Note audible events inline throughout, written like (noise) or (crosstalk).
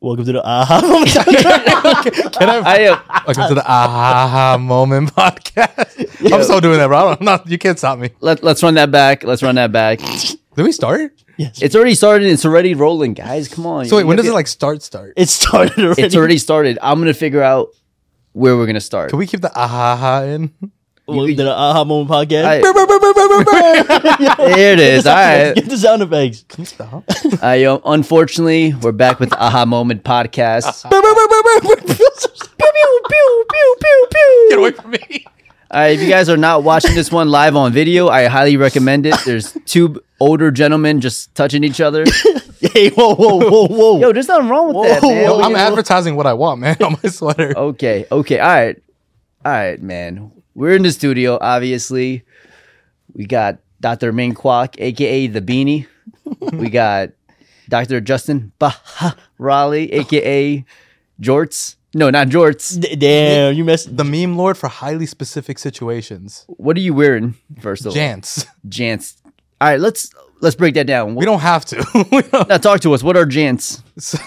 Welcome to the aha. (laughs) moment. Can I? I uh, Welcome to the aha moment podcast. I'm still doing that, bro. I'm not. You can't stop me. let, let's run that back. Let's run that back. Did we start? yes, It's already started. It's already rolling, guys. Come on. So wait, when Look does it like start? Start? it started already. It's already started. I'm gonna figure out where we're gonna start. Can we keep the aha in? Welcome to the aha moment podcast. I- there (laughs) it is. All right. Get the sound effects. Can you stop? I, uh, unfortunately, we're back with the Aha Moment podcast. Get away from me. All right, if you guys are not watching this one live on video, I highly recommend it. There's two older gentlemen just touching each other. (laughs) hey, whoa, whoa, whoa, whoa. Yo, there's nothing wrong with that, man. whoa, I'm advertising what I want, man, on my sweater. Okay, okay, all right, all right, man. We're in the studio. Obviously, we got Dr. Ming Kwok, aka the Beanie. (laughs) we got Dr. Justin Bah Raleigh, aka Jorts. No, not Jorts. D- damn, you missed The meme lord for highly specific situations. What are you wearing? First of all, Jants. Jants. All right, let's let's break that down. We don't have to. (laughs) Don't- now talk to us. What are Jants? So,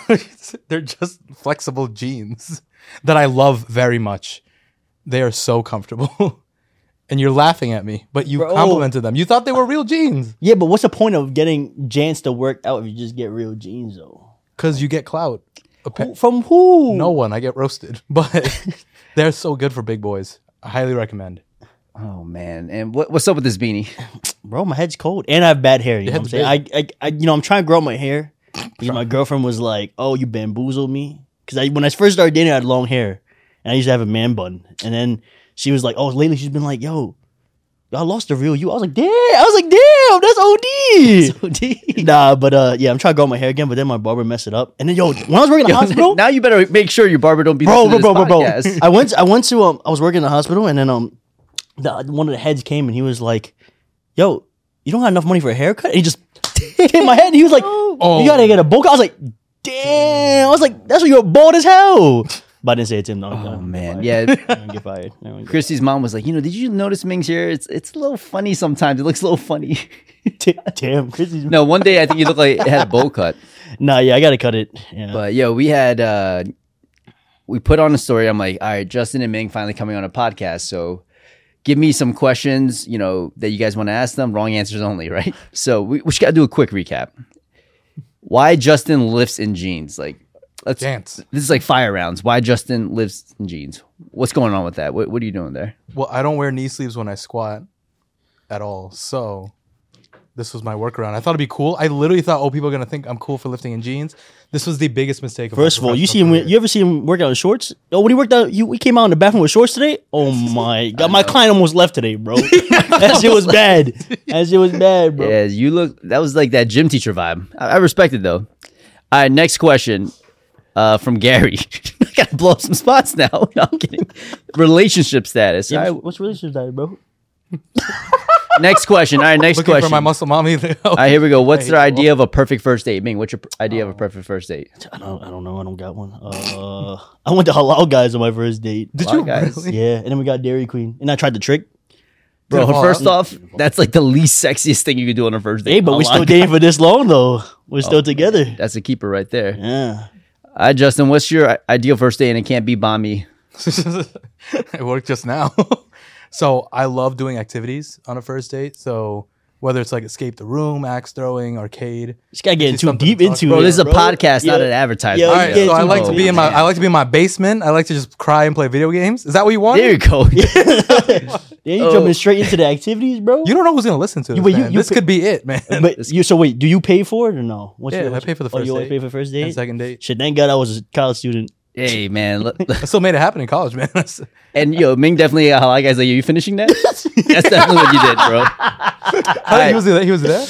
(laughs) they're just flexible jeans that I love very much. They are so comfortable. (laughs) and you're laughing at me, but you Bro. complimented them. You thought they were real jeans Yeah, but what's the point of getting Jants to work out if you just get real jeans though? because you get clout. Appa- From who? No one. I get roasted, (laughs) but (laughs) they're so good for big boys. I highly recommend. Oh man, and what, what's up with this beanie? (sniffs) bro, my head's cold, and I have bad hair. You know what I'm saying? I, I, I, you know, I'm trying to grow my hair. (sniffs) Because my girlfriend was like, "Oh, you bamboozled me." Because I, when I first started dating, I had long hair, and I used to have a man bun. And then she was like, "Oh, lately she's been like, yo, I lost the real you." I was like, "Damn!" I was like, "Damn, that's OD." (laughs) nah, but uh, yeah, I'm trying to grow my hair again, but then my barber messed it up. And then yo, when I was working in the (laughs) hospital, now you better make sure your barber don't be bro, bro, bro, bro, bro. I went, I went to, um, I was working in the hospital, and then um, the, one of the heads came and he was like, "Yo, you don't have enough money for a haircut?" And he just hit my head. And he was like, Oh. (laughs) "You gotta get a bowl cut." I was like, "Damn!" I was like, "That's why you're bald as hell." But I didn't say it to him. No, Oh man, yeah. (laughs) I'm get fired. Christy's mom was like, you know, did you notice Ming's hair? It's it's a little funny sometimes. It looks a little funny. (laughs) Damn, Chrissy's. no, one day I think you look like it had a bowl (laughs) cut. Nah, yeah, I gotta cut it. Yeah. But yo, we had uh we put on a story. I'm like, all right, Justin and Ming finally coming on a podcast. So give me some questions, you know, that you guys want to ask them. Wrong answers only, right? So we, we just gotta do a quick recap. Why Justin lifts in jeans? Like let's Jants. this is like fire rounds. Why Justin lives in jeans? What's going on with that? What what are you doing there? Well, I don't wear knee sleeves when I squat at all. So this was my workaround. I thought it'd be cool. I literally thought, oh, people are gonna think I'm cool for lifting in jeans. This was the biggest mistake. Of First of all, you see him. career. You ever see him work out in shorts? Oh, when he worked out, you we came out in the bathroom with shorts today. Oh my (laughs) god, my client almost left today, bro. (laughs) that shit was bad. That shit was bad, bro. Yeah, you look. That was like that gym teacher vibe. I, I respect it though. All right, next question uh, from Gary. (laughs) I gotta blow up some spots now. (laughs) No, I'm kidding. Relationship status. Yeah, All right, what's, what's relationship status, bro? (laughs) next question. All right, next looking question. for my muscle mommy. All right, here we go. What's Hey, their idea of a perfect first date? Ming, what's your pr- idea of a perfect first date? I don't. I don't know. I don't got one. Uh, I went to halal guys on my first date. Did Wow, you guys. really? Yeah, and then we got Dairy Queen, and I tried the trick. Bro, Dude, first oh, off, that's like the least sexiest thing you could do on a first date. Hey, but we're Allah. still dating for this long though. We're still together. That's a keeper right there. Yeah. Right, Justin, what's your ideal first date? And it can't be bomby. (laughs) it worked just now. (laughs) so I love doing activities on a first date. So whether it's like escape the room, axe throwing, arcade. Just gotta get too something deep to into it. Bro, this is a bro. podcast, not Yeah. an advertisement. Yeah, All you right, get so I like to be in my I like to be in my basement. I like to just cry and play video games. Is that what you want? There you go. (laughs) Then you Oh. jumping straight into the activities, bro. You don't know who's gonna listen to this. wait, you- man. you this pay- could be it, man. But (laughs) you so wait, do you pay for it or no? What's Yeah, I what's pay for the oh, first. Oh, first you always pay for first And date. second date. Shit, thank God I was a college student. Hey, man. let- (laughs) I still made it happen in college, man. (laughs) And yo, Ming definitely uh, how I guys like, are you finishing that? That's definitely what you did, bro. (laughs) How- he was there. He was there.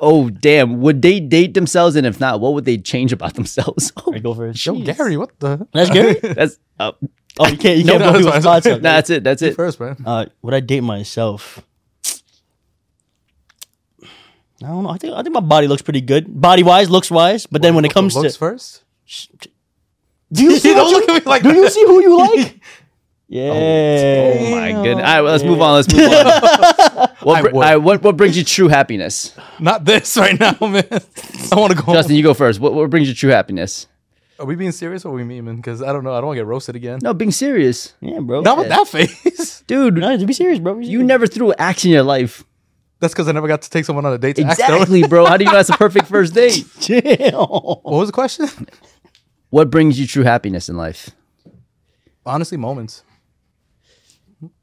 oh damn. Would they date themselves? And if not, what would they change about themselves? I go first. Yo, Gary, what the? That's Gary. That's uh, Oh, you can't. You No, can't no, blow it's people's fine. spots up. nah, that's it. That's it. First, man. Uh, would I date myself? I don't know. I think I think my body looks pretty good, body wise, looks wise. But then when it comes to looks first, do you (laughs) see don't you- look at me like do you see who you like? (laughs) Yeah. Oh, oh my goodness. All right, well, let's move on. Let's move on. (laughs) What, I br- would. all right, what what brings you true happiness? Not this right now, man. I want to go. Justin, you go first. What what brings you true happiness? Are we being serious or are we memeing? Because I don't know. I don't want to get roasted again. No, being serious, Yeah, bro. Not with that face. dude. No, to be serious, bro. You never threw an axe in your life. That's because I never got to take someone on a date. To accidentally- Exactly, bro. How do you know that's a perfect first (laughs) date? Damn. What was the question? What brings you true happiness in life? Honestly, moments.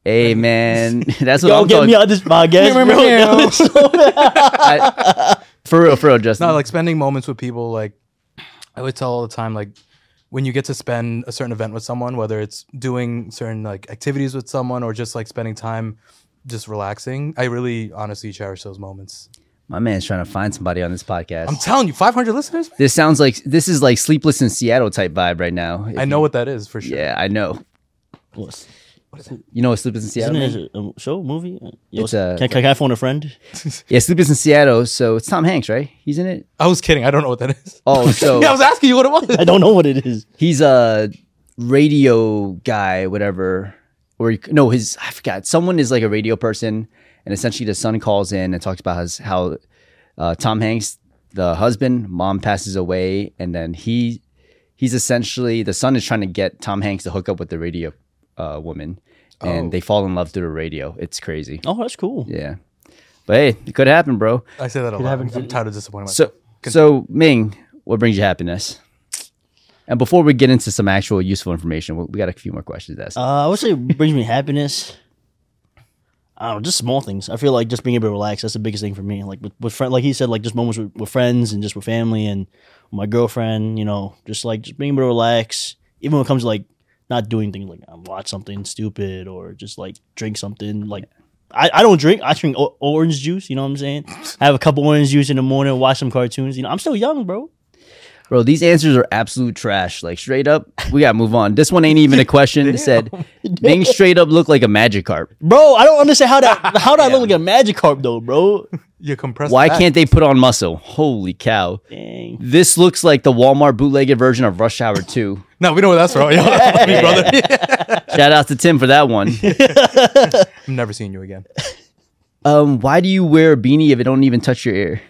Hey, man, (laughs) that's what Yo, I'm get talking. me on this podcast, bro. (laughs) I- for real, for real, Justin. No, like spending moments with people. Like I would tell all the time, like when you get to spend a certain event with someone, whether it's doing certain like activities with someone or just like spending time just relaxing. I really honestly cherish those moments. My man's trying to find somebody on this podcast. I'm telling you, 500 listeners. man. this sounds like this is like Sleepless in Seattle type vibe right now. If I know what that is for sure. Yeah, I know. What's- it? You know what Sleepless in Seattle? Isn't it a show, movie? Uh, Yo, It's a- can, can I phone a friend? (laughs) Yeah, Sleepless in Seattle. So it's Tom Hanks, right? He's in it. I was kidding. I don't know what that is. Oh, (laughs) so yeah, I was asking you what it was. (laughs) I don't know what it is. he's a radio guy, whatever. Or he, no, his I forgot. Someone is like a radio person, and essentially the son calls in and talks about his, how uh, Tom Hanks, the husband, mom passes away, and then he he's essentially the son is trying to get Tom Hanks to hook up with the radio uh, woman, and Oh. they fall in love through the radio. It's crazy. Oh, that's cool. Yeah, but hey, it could happen, bro. I say that a Could lot. happen I'm tired of disappointing myself. So, so Ming, what brings you happiness? And before we get into some actual useful information, we we got a few more questions to ask. Uh, I would say it brings me happiness. I don't know, just small things. I feel like just being able to relax, that's the biggest thing for me. Like with, with friend, like he said, like just moments with, with friends and just with family and my girlfriend, you know, just like just being able to relax. Even when it comes to like not doing things like um, watch something stupid or just like drink something. Like I, I don't drink. I drink o- orange juice. You know what I'm saying? (laughs) I have a couple orange juice in the morning, watch some cartoons. You know, I'm still young, bro. Bro, these answers are absolute trash. Like straight up, we gotta move on. This one ain't even a question. It (laughs) said Ming straight up looked like a magic carp. Bro, I don't understand how that (laughs) how that look like a magic carp though, bro. You compress. Why fat. can't they put on muscle? Holy cow. Dang. This looks like the Walmart bootlegged version of Rush Hour 2. (laughs) No, we know where that's from. Yo, that's me, brother. Shout out to Tim for that one. I'm never seeing you again. Um, why do you wear a beanie if it don't even touch your ear?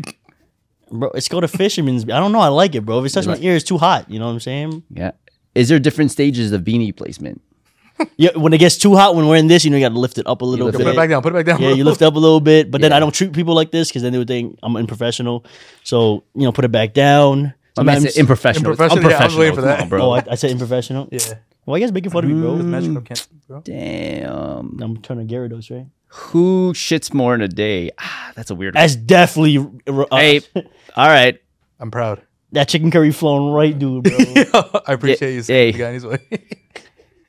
Bro, it's called a fisherman's. I don't know. I like it, bro. If it touches my ear, it's too hot. You know what I'm saying? Yeah. Is there different stages of beanie placement? Yeah, when it gets too hot, when we're in this, you know, you got to lift it up a little lift bit. Put it back down. Put it back down. Yeah, you lift up a little bit, but then I don't treat people like this because then they would think I'm unprofessional. So you know, put it back down. I mean, Sometimes- it's unprofessional. It's Unprofessional, yeah, I was waiting for Come that. on, bro. oh, I, I said unprofessional. Yeah. Well, you guys making fun of me, bro? Magic Carp can't, bro. Damn. I'm trying to Gyarados, right? Who shits more in a day? Ah, that's a weird one. That's definitely uh, Hey, (laughs) all right. I'm proud. that chicken curry flowing right, dude, bro. (laughs) I appreciate you hey. saying the guy in his way. (laughs)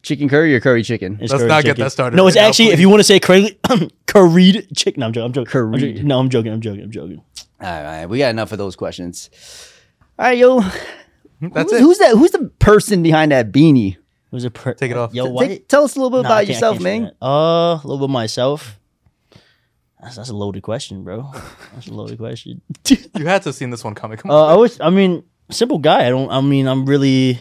Chicken curry or curry chicken? It's Let's curry not get that started No, it's right now, actually if you want to say curry, (coughs) curried chicken. No, I'm joking. I'm joking. I'm joking. No, I'm joking. I'm joking. I'm joking. All right, we got enough of those questions. All right, yo. That's who's, it. Who's that? Who's the person behind that beanie? Who's was a per- Take it off. Yo, T- why? Take- tell us a little bit Nah, about yourself, can't man. Uh, a little bit myself. That's, that's a loaded question, bro. That's a loaded question. (laughs) You had to have seen this one coming. Come Uh, on. I was. I mean, simple guy. I don't. I mean, I'm really.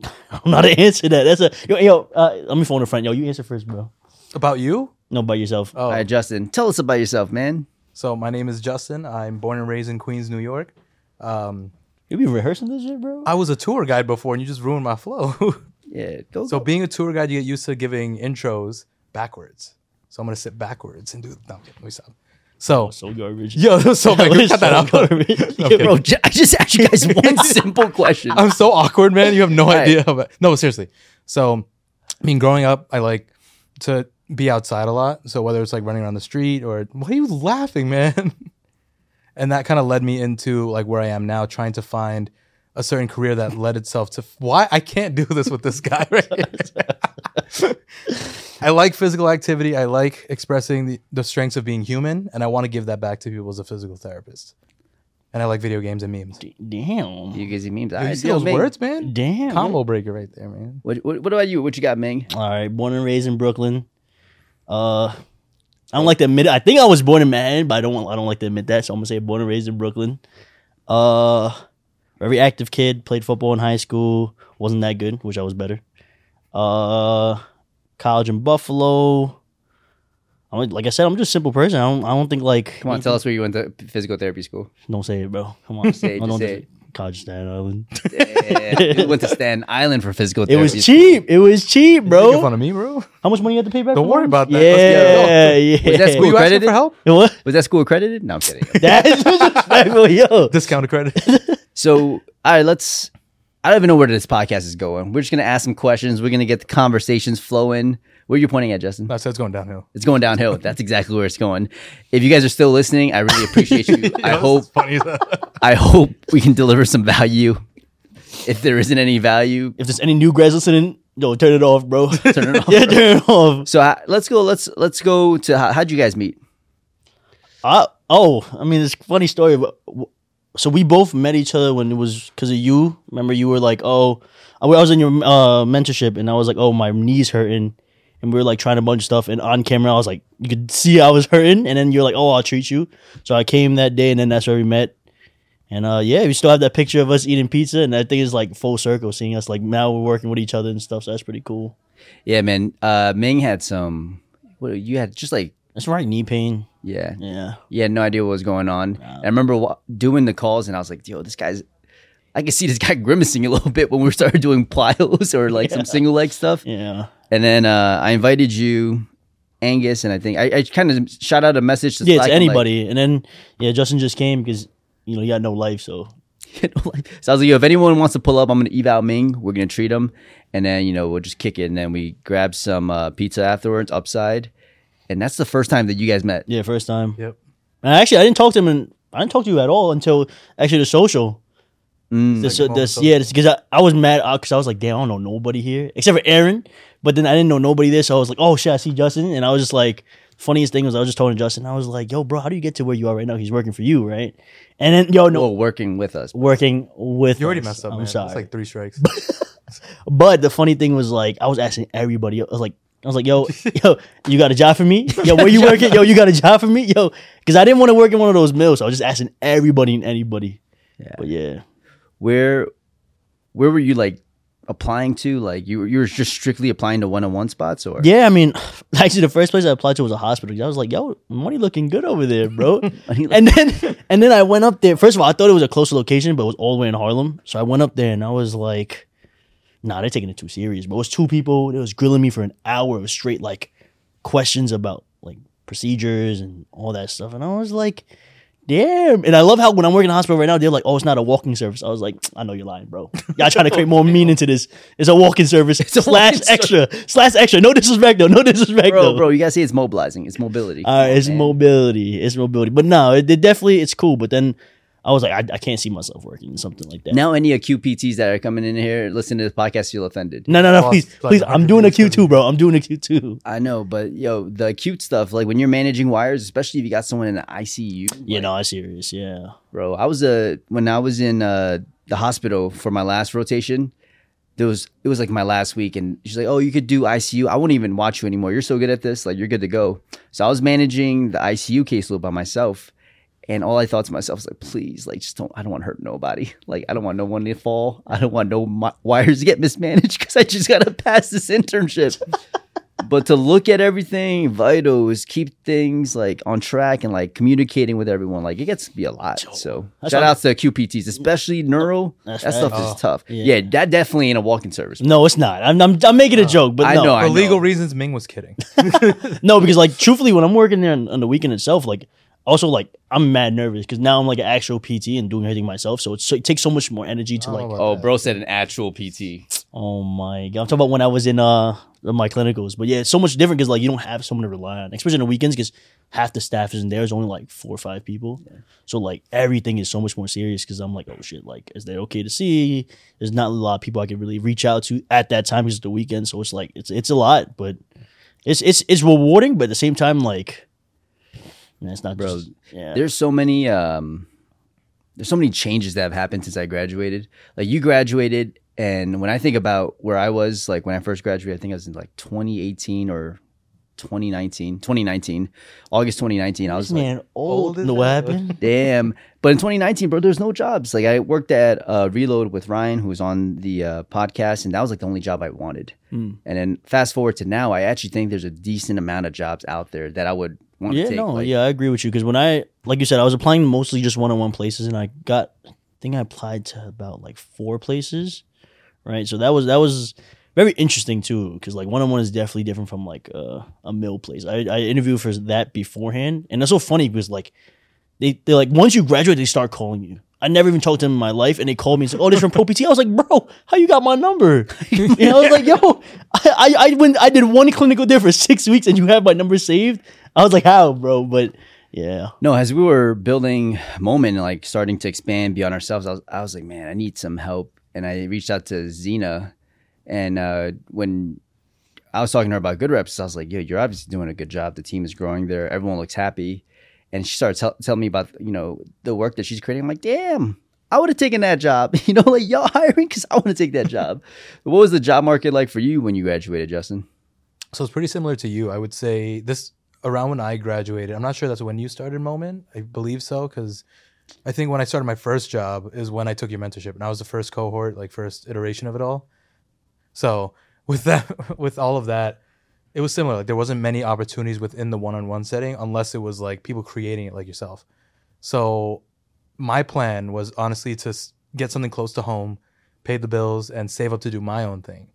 (laughs) I'm not to answer that. That's a yo. yo uh, let me phone a friend. Yo, you answer first, bro. About you? No, by yourself. Oh, All right, Justin, tell us about yourself, man. so my name is Justin. I'm born and raised in Queens, New York. Um, You be rehearsing this shit, bro? I was a tour guide before, and you just ruined my flow. (laughs) Yeah, go. so go. being a tour guide, you get used to giving intros backwards. So I'm gonna sit backwards and do. No, okay, let me stop. So, so garbage. yo, that was so bad. That was Cut that so out. garbage. (laughs) Okay. bro, (laughs) j- I just asked you guys one (laughs) simple question. I'm so awkward, man. You have no right. idea. About, no, seriously. So, I mean, growing up, I like to be outside a lot. So whether it's like running around the street or why are you laughing, man? and that kind of led me into like where I am now, trying to find a certain career that led itself to why I can't do this with this guy right here. I like physical activity. I like expressing the, the strengths of being human, and I want to give that back to people as a physical therapist. And I like video games and memes. Damn. you guys, memes. All Yo, you right, see yo, those Ming. words, man? Damn. Combo breaker right there, man. What, what, what about you? What you got, Ming? All right, born and raised in Brooklyn. Uh, I don't like to admit it. I think I was born in Manhattan, but I don't. want- I don't like to admit that. So I'm gonna say born and raised in Brooklyn. Uh, very active kid. Played football in high school. Wasn't that good. Wish I was better. Uh, college in Buffalo. I'm like I said, I'm just a simple person. I don't I don't think like Come on, tell us where you went to physical therapy school. Don't say it, bro. Come on, Say it, (laughs) I just don't say it. College Staten Island. (laughs) Yeah, we went to Staten Island for physical therapy. It therapy. was cheap. It was cheap, Making bro. fun of me, bro. How much money you have to pay back? Don't for worry loans? about that. Yeah, Let's yeah. Was that school you asking accredited? for help? (laughs) What? Was that school accredited? No, I'm kidding. That is disrespectful, yo. Discounted credit. So, all right, let's. I don't even know where this podcast is going. We're just gonna ask some questions. We're gonna get the conversations flowing. Where are you pointing at, Justin? That's it's going downhill. It's going downhill. That's exactly where it's going. If you guys are still listening, I really appreciate you. (laughs) I hope funny. (laughs) I hope we can deliver some value. If there isn't any value, If there's any new grads listening, yo, turn it off, bro. (laughs) turn it off. yeah, turn it off. So uh, let's go. Let's let's go to how, how'd you guys meet? I, oh, I mean, it's a funny story. But w- so we both met each other when it was because of you. Remember, you were like, "Oh, I was in your uh, mentorship," and I was like, "Oh, my knees hurting," and we were like trying a bunch of stuff. And on camera, I was like, you could see I was hurting, and then you're like, "Oh, I'll treat you." So I came that day, and then that's where we met. And uh, yeah, we still have that picture of us eating pizza, and I think it's like full circle, seeing us like now we're working with each other and stuff. So that's pretty cool. Yeah, man. Uh, Ming had some. What you had? Just like That's right, knee pain. Yeah, Yeah, Yeah. no idea what was going on. And I remember wa- doing the calls, and I was like, "Yo, this guy's." I could see this guy (laughs) grimacing a little bit when we started doing (laughs) plyos or like some single leg stuff. yeah. And then uh, I invited you, Angus, and I think I, I kind of shot out a message to Yeah, Slack to and, like, anybody. and then yeah, Justin just came because you know he got no life, so you know, like, so I was like, yo, if anyone wants to pull up, I'm gonna eval Ming. We're gonna treat him, and then you know we'll just kick it, and then we grab some uh, pizza afterwards, upside, and that's the first time that you guys met. yeah, first time. Yep. And actually, I didn't talk to him, and I didn't talk to you at all until actually the social. Mm. This, Second this, moment, yeah, because I, I was mad because I was like, damn, I don't know nobody here except for Aaron. But then I didn't know nobody there, so I was like, oh shit, I see Justin, and I was just like, funniest thing was I was just telling Justin, I was like, yo, bro, how do you get to where you are right now? He's working for you, right? And then yo, no, Well, working with us. working with. You already us. messed up, I'm man. sorry. It's like three strikes. (laughs) But the funny thing was like I was asking everybody. I was like, I was like, yo, (laughs) yo, you got a job for me? Yo, where you working? Yo, you got a job for me? Yo, because I didn't want to work in one of those mills. So I was just asking everybody and anybody. Yeah. But yeah, Where, where were you like applying to? Like you, were- you were just strictly applying to one-on-one spots, or yeah. I mean, (sighs) actually, the first place I applied to was a hospital. I was like, yo, money looking good over there, bro. (laughs) And then, (laughs) and then I went up there. First of all, I thought it was a closer location, but it was all the way in Harlem. So I went up there and I was like, nah, they're taking it too serious. But it was two people. They was grilling me for an hour of straight like questions about like procedures and all that stuff. And I was like, damn. And I love how when I'm working in the hospital right now, they're like, oh, it's not a walking service. I was like, I know you're lying, bro. Y'all trying to create more meaning to this. It's a walking service (laughs) it's a slash walking extra slash extra. No disrespect though. No disrespect bro, though. bro, bro, you gotta say it's mobilizing. It's mobility. Uh, it's man. mobility. It's mobility. But no, it, it definitely it's cool. But then I was like, I, I can't see myself working in something like that. Now, any acute PTs that are coming in here, listen to this podcast, feel offended. no, no, no. Lost, Please, like, please. I'm doing a Q two, bro. I'm doing a Q two. I know, but yo, the acute stuff, like when you're managing wires, especially if you got someone in the ICU. You like, no, I'm serious. Yeah. bro. I was uh, when I was in uh, the hospital for my last rotation. There was it was like my last week, and she's like, "Oh, you could do ICU. I won't even watch you anymore. You're so good at this. Like you're good to go." So I was managing the ICU caseload by myself, and all I thought to myself was like, "Please, like just don't. I don't want to hurt nobody. (laughs) Like I don't want no one to fall. I don't want no mi- wires to get mismanaged (laughs) because I just gotta pass this internship." (laughs) but to look at everything vital is keep things like on track and like communicating with everyone like it gets to be a lot so That's shout out outs to acute PTs especially neuro That's that right. stuff Oh. is tough Yeah. yeah. that definitely ain't a walking service No, it's not. I'm I'm, I'm making a uh, joke, but I no. know, For I legal reasons, Ming was kidding. no, because like truthfully, when I'm working there on, on the weekend itself, like also like I'm mad nervous because now I'm like an actual PT and doing everything myself. So it's so, it takes so much more energy to like. oh that. bro said an actual pt Oh my god! I'm talking about when I was in uh my clinicals, but yeah, it's so much different because like you don't have someone to rely on, especially on the weekends because half the staff isn't there. There's only like four or five people, so like everything is so much more serious because I'm like, oh shit, like is that okay to see? There's not a lot of people I can really reach out to at that time because it's the weekend, so it's like it's it's a lot, but it's it's it's rewarding, but at the same time, like, man, it's not Bro, just, yeah. there's so many um there's so many changes that have happened since i graduated like you graduated and when i think about where i was like when i first graduated i think i was in like 2018 or 2019, 2019, August 2019. I was This like, man old. old as know what hell. happened? Damn. But in 2019, bro, there's no jobs. Like I worked at uh, Reload with Ryan, who was on the uh, podcast, and that was like the only job I wanted. Hmm. And then fast forward to now, I actually think there's a decent amount of jobs out there that I would want Yeah, to take. no, like, yeah, I agree with you because when I, like you said, I was applying mostly just one-on-one places, and I got, I think I applied to about like four places, right? So that was that was very interesting too because like one-on-one is definitely different from like uh, a mill place. I, I interviewed for that beforehand, and that's so funny because like they they like once you graduate, they start calling you. I never even talked to them in my life, and they called me and said, "Oh, this from Pro PT." I was like, "Bro, how you got my number?" (laughs) know, I was like, "Yo, I, I I went I did one clinical there for six weeks, and you have my number saved." I was like, "How, bro?" But yeah, No, as we were building Moment and like starting to expand beyond ourselves, I was, I was like, man, I need some help. And I reached out to Xena. And uh, when I was talking to her about good reps, I was like, yo, you're obviously doing a good job. The team is growing there. Everyone looks happy. And she started tell telling me about, you know, the work that she's creating. I'm like, damn, I would have taken that job. (laughs) You know, like y'all (laughs) hiring because I want to take that job. (laughs) what was the job market like for you when you graduated, Justin? So it's pretty similar to you. I would say this around when I graduated. I'm not sure that's when you started Moment. I believe so because I think when I started my first job is when I took your mentorship, and I was the first cohort, like first iteration of it all. So (laughs) with that, with all of that, it was similar. Like there wasn't many opportunities within the one-on-one setting unless it was like people creating it like yourself. So my plan was honestly to get something close to home, pay the bills, and save up to do my own thing.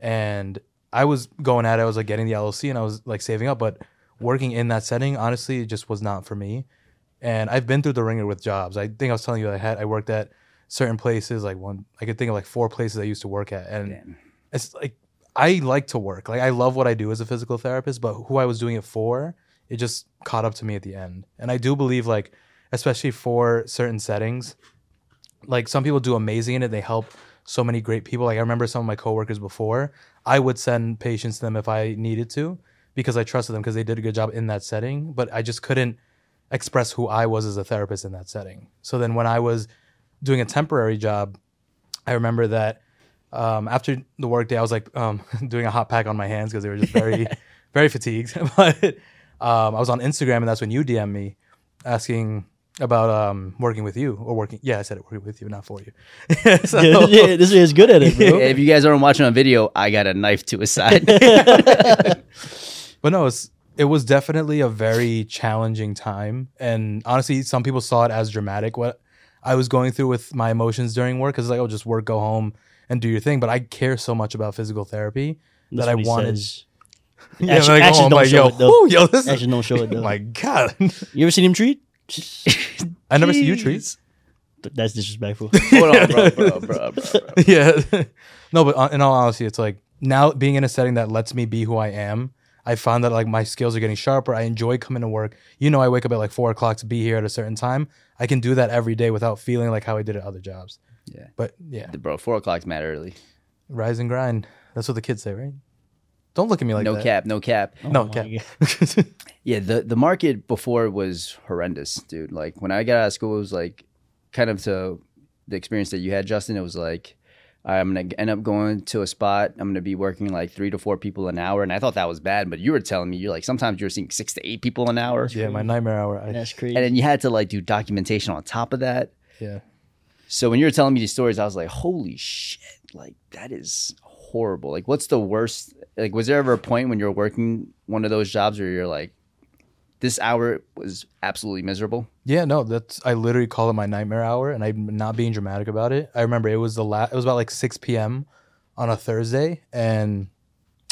And I was going at it. I was like getting the LLC, and I was like saving up, but working in that setting, honestly, it just was not for me. And I've been through the ringer with jobs. I think I was telling you I had I worked at certain places. Like one, I could think of like four places I used to work at, and Damn. it's like I like to work. Like I love what I do as a physical therapist, but who I was doing it for, it just caught up to me at the end. And I do believe like especially for certain settings, like some people do amazing in it. They help so many great people. Like I remember some of my coworkers before, I would send patients to them if I needed to because I trusted them because they did a good job in that setting, but I just couldn't express who I was as a therapist in that setting. So then when I was doing a temporary job, I remember that um, after the workday, I was like um, (laughs) doing a hot pack on my hands because they were just very, (laughs) very fatigued. (laughs) but um, I was on Instagram, and that's when you DM me asking about um, working with you or working. Yeah, I said it working with you, not for you. so, yeah, yeah, this is good at it, bro. if you guys aren't watching on video, I got a knife to his side. But no, it's, it was definitely a very challenging time, and honestly, some people saw it as dramatic. What I was going through with my emotions during work, because like, oh, just work, go home, and do your thing. But I care so much about physical therapy That's that I wanted. says. (laughs) Yeah, Actions- like, oh, actions I'm don't like, show yo, it, though. whoo, yo, this is, Actions don't show it oh (laughs) though. my god, (laughs) You ever seen him treat? I never see you treat. That's disrespectful. Hold on, bro, bro, bro, bro, bro. yeah. no, but uh, in all honesty, it's like now being in a setting that lets me be who I am. I found that like my skills are getting sharper. I enjoy coming to work. You know, I wake up at like four o'clock to be here at a certain time. I can do that every day without feeling like how I did at other jobs. Yeah. But yeah, Bro, four o'clock's mad early. rise and grind. That's what the kids say, right? Don't look at me like no that. cap, no cap. (laughs) No Oh my cap. (laughs) Yeah, the the market before was horrendous, dude. Like when I got out of school, it was like kind of to the experience that you had, Justin. It was like I'm gonna end up going to a spot. I'm gonna be working like three to four people an hour, and I thought that was bad. But you were telling me you're like sometimes you're seeing six to eight people an hour, yeah, my nightmare hour. I, That's crazy. and then you had to like do documentation on top of that. yeah. So when you were telling me these stories, I was like, holy shit, like that is horrible. Like, what's the worst? Like, was there ever a point when you were working one of those jobs where you're like, this hour was absolutely miserable? Yeah, no, that's I literally call it my nightmare hour, and I'm not being dramatic about it. I remember it was the last. It was about like 6 p.m. on a Thursday, and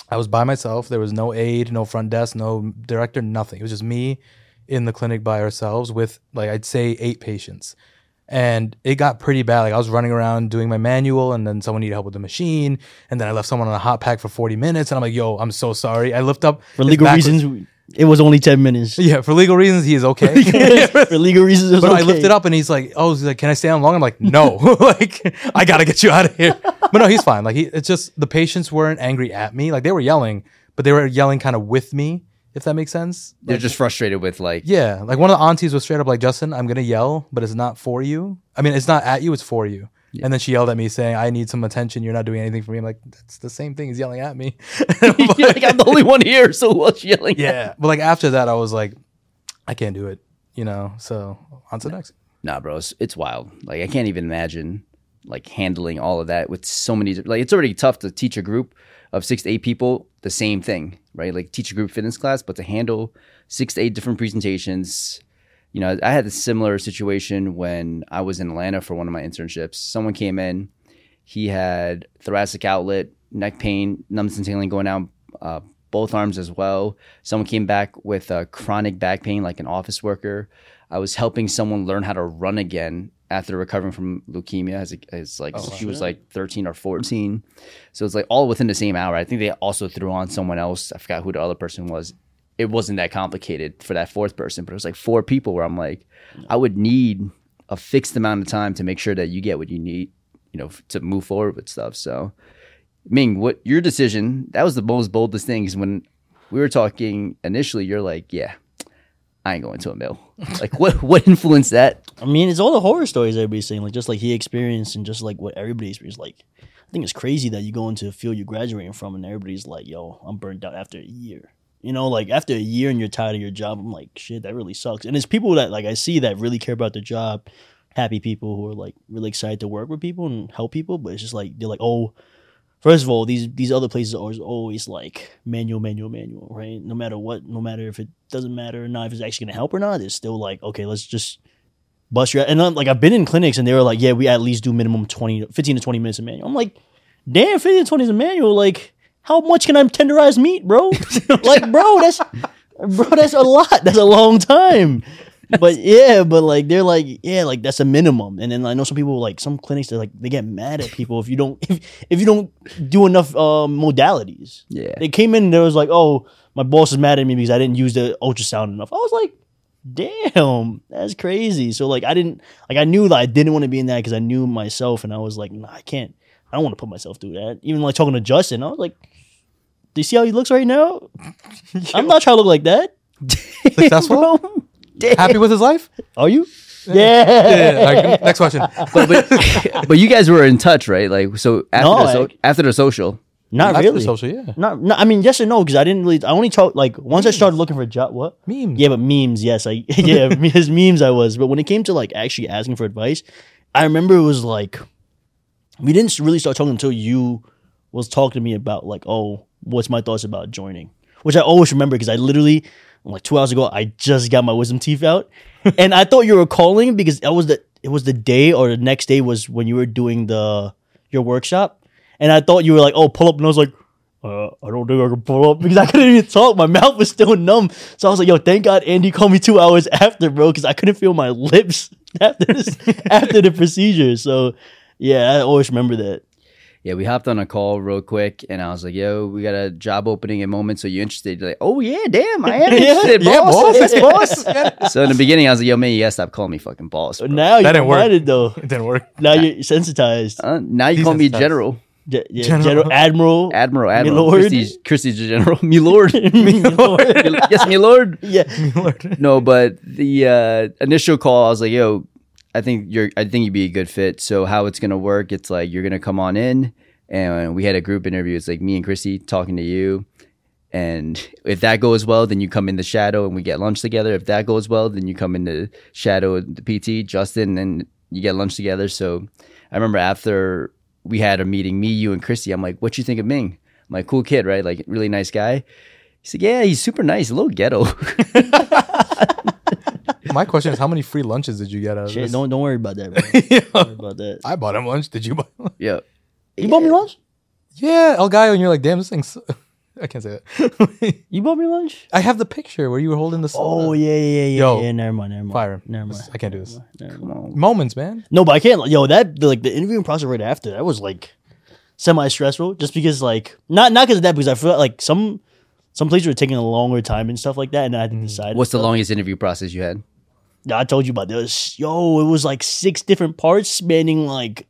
I was by myself. There was no aide, no front desk, no director, nothing. It was just me in the clinic by ourselves with like I'd say eight patients, and it got pretty bad. Like I was running around doing my manual, and then someone needed help with the machine, and then I left someone on a hot pack for 40 minutes, and I'm like, "Yo, I'm so sorry." I lift up For legal back was- reasons, it was only ten minutes. Yeah, for legal reasons, he is okay. (laughs) (laughs) For legal reasons, it was But okay. I lifted up and he's like, "Oh, he's like, can I stay on long?" I'm like, "No, (laughs) like, I gotta get you out of here." But no, he's fine. Like, he, it's just the patients weren't angry at me. Like, they were yelling, but they were yelling kind of with me, if that makes sense. They're Like, just frustrated with like, yeah, like one of the aunties was straight up like, "Justin, I'm gonna yell, but it's not for you. I mean, it's not at you, it's for you." And then she yelled at me saying, "I need some attention. You're not doing anything for me." I'm like, "That's the same thing as yelling at me." (laughs) (laughs) You're like I'm the only one here, so what's yelling? yeah, but like after that, I was like, I can't do it. You know. So on to the next. Nah, bro, it's, it's wild. Like I can't even imagine like handling all of that with so many. Like it's already tough to teach a group of six to eight people the same thing, right? Like teach a group fitness class, but to handle six to eight different presentations. You know, I had a similar situation when I was in Atlanta for one of my internships. Someone came in, he had thoracic outlet, neck pain, numbness and tingling going down uh, both arms as well. Someone came back with uh, chronic back pain, like an office worker. I was helping someone learn how to run again after recovering from leukemia. As, a, as like she was like 13 or 14, so it's like all within the same hour. I think they also threw on someone else. I forgot who the other person was. It wasn't that complicated for that fourth person, but it was like four people where I'm like, I would need a fixed amount of time to make sure that you get what you need, you know, f- to move forward with stuff. So, Ming, what your decision? That was the most boldest thing. Is when we were talking initially, you're like, yeah, I ain't going to a mill. (laughs) Like, what what influenced that? I mean, it's all the horror stories everybody's saying, like just like he experienced and just like what everybody experienced. Like, I think it's crazy that you go into a field you're graduating from and everybody's like, "Yo, I'm burned out after a year." You know, like after a year and you're tired of your job, I'm like, shit, that really sucks. And it's people that like I see that really care about their job, happy people who are like really excited to work with people and help people. But it's just like they're like, oh, first of all, these these other places are always, always like manual, manual, manual, right? No matter what, no matter if it doesn't matter or not, if it's actually gonna help or not, it's still like, okay, let's just bust your and like I've been in clinics and they were like, yeah, we at least do minimum 20, 15 to twenty minutes of manual. I'm like, damn, fifteen to twenty is a manual, like. How much can I tenderize meat, bro? (laughs) like, bro, that's bro, that's a lot. That's a long time. But yeah, but like they're like, yeah, like that's a minimum. And then I know some people like some clinics they like they get mad at people if you don't if, if you don't do enough um, modalities. Yeah. They came in and there was like, oh, my boss is mad at me because I didn't use the ultrasound enough. I was like, damn, that's crazy. So like I didn't like I knew that I didn't want to be in that because I knew myself and I was like, nah, I can't. I don't want to put myself through that. Even like talking to Justin, I was like, do you see how he looks right now? (laughs) I'm not trying to look like that. (laughs) Successful? (laughs) Bro. Damn. Happy with his life? Are you? Yeah. Yeah. All right, next question. But but, but you guys were in touch, right? Like so after No, the so, like- after the social. Not really. After the really. social, yeah. Not, not. I mean, yes and no, because I didn't really. I only talk like once I started looking for a job. What? Memes. Yeah, but memes. Yes, I. Yeah, his memes. I was. But when it came to like actually asking for advice, I remember it was like we didn't really start talking until you was talking to me about like, oh, what's my thoughts about joining? Which I always remember because I literally like two hours ago I just got my wisdom teeth out, (laughs) and I thought you were calling because that was the it was the day or the next day was when you were doing the your workshop, and I thought you were like, oh, pull up, and I was like. Uh, I don't think I can pull up (laughs) because I couldn't even talk. My mouth was still numb. So I was like, "Yo, thank God Andy called me two hours (laughs) after, bro, because I couldn't feel my lips after this, after the procedure." So, yeah, I always remember that. Yeah, we hopped on a call real quick, and I was like, "Yo, we got a job opening in Moment. So you interested?" You're like, "Oh yeah, damn, I am (laughs) interested, Yeah, boss." boss. (laughs) boss. so in the beginning, I was like, "Yo, man, you gotta stop calling me fucking boss." bro." Now you're didn't work. reminded though. It didn't work. Now you're sensitized. Uh, now you call me General, Ge- yeah, General. General, Admiral. Admiral, Admiral, Milord. Christie's, Christie's General, (laughs) me lord, Milord. yes, me lord. yeah. Me lord. No, but the uh, initial call, I was like, "Yo, I think you're. I think you'd be a good fit." So how it's gonna work? It's like you're gonna come on in, and we had a group interview. It's like me and Christy talking to you, and if that goes well, then you come in the shadow and we get lunch together. If that goes well, then you come in the shadow, the PT, Justin, and you get lunch together. So I remember after we had a meeting, me, you, and Christy. I'm like, "What do you think of Ming?" I'm like, "Cool kid, right? Like, really nice guy." He said, "Yeah, he's super nice, a little ghetto." (laughs) (laughs) (laughs) My question is, how many free lunches did you get out of Shit, this? don't don't worry about that, bro. (laughs) Don't worry about that. I bought him lunch. Did you buy? Lunch? yeah. You bought me lunch? Yeah, El Gallo, and you're like, damn, this thing's. (laughs) I can't say that. You bought me lunch? I have the picture where you were holding the. soda. Oh yeah, yeah, yeah, yeah. Yo. yeah never mind, never mind. Fire him. Never mind. I can't do this. Never mind. Come on. Moments, man. No, but I can't. Yo, that like the interviewing process right after that was like semi stressful, just because like not not because of that, because I feel like some some places were taking a longer time and stuff like that, and I had to mm. decide. What's the longest interview process you had? I told you about this. Yo, it was like six different parts spanning like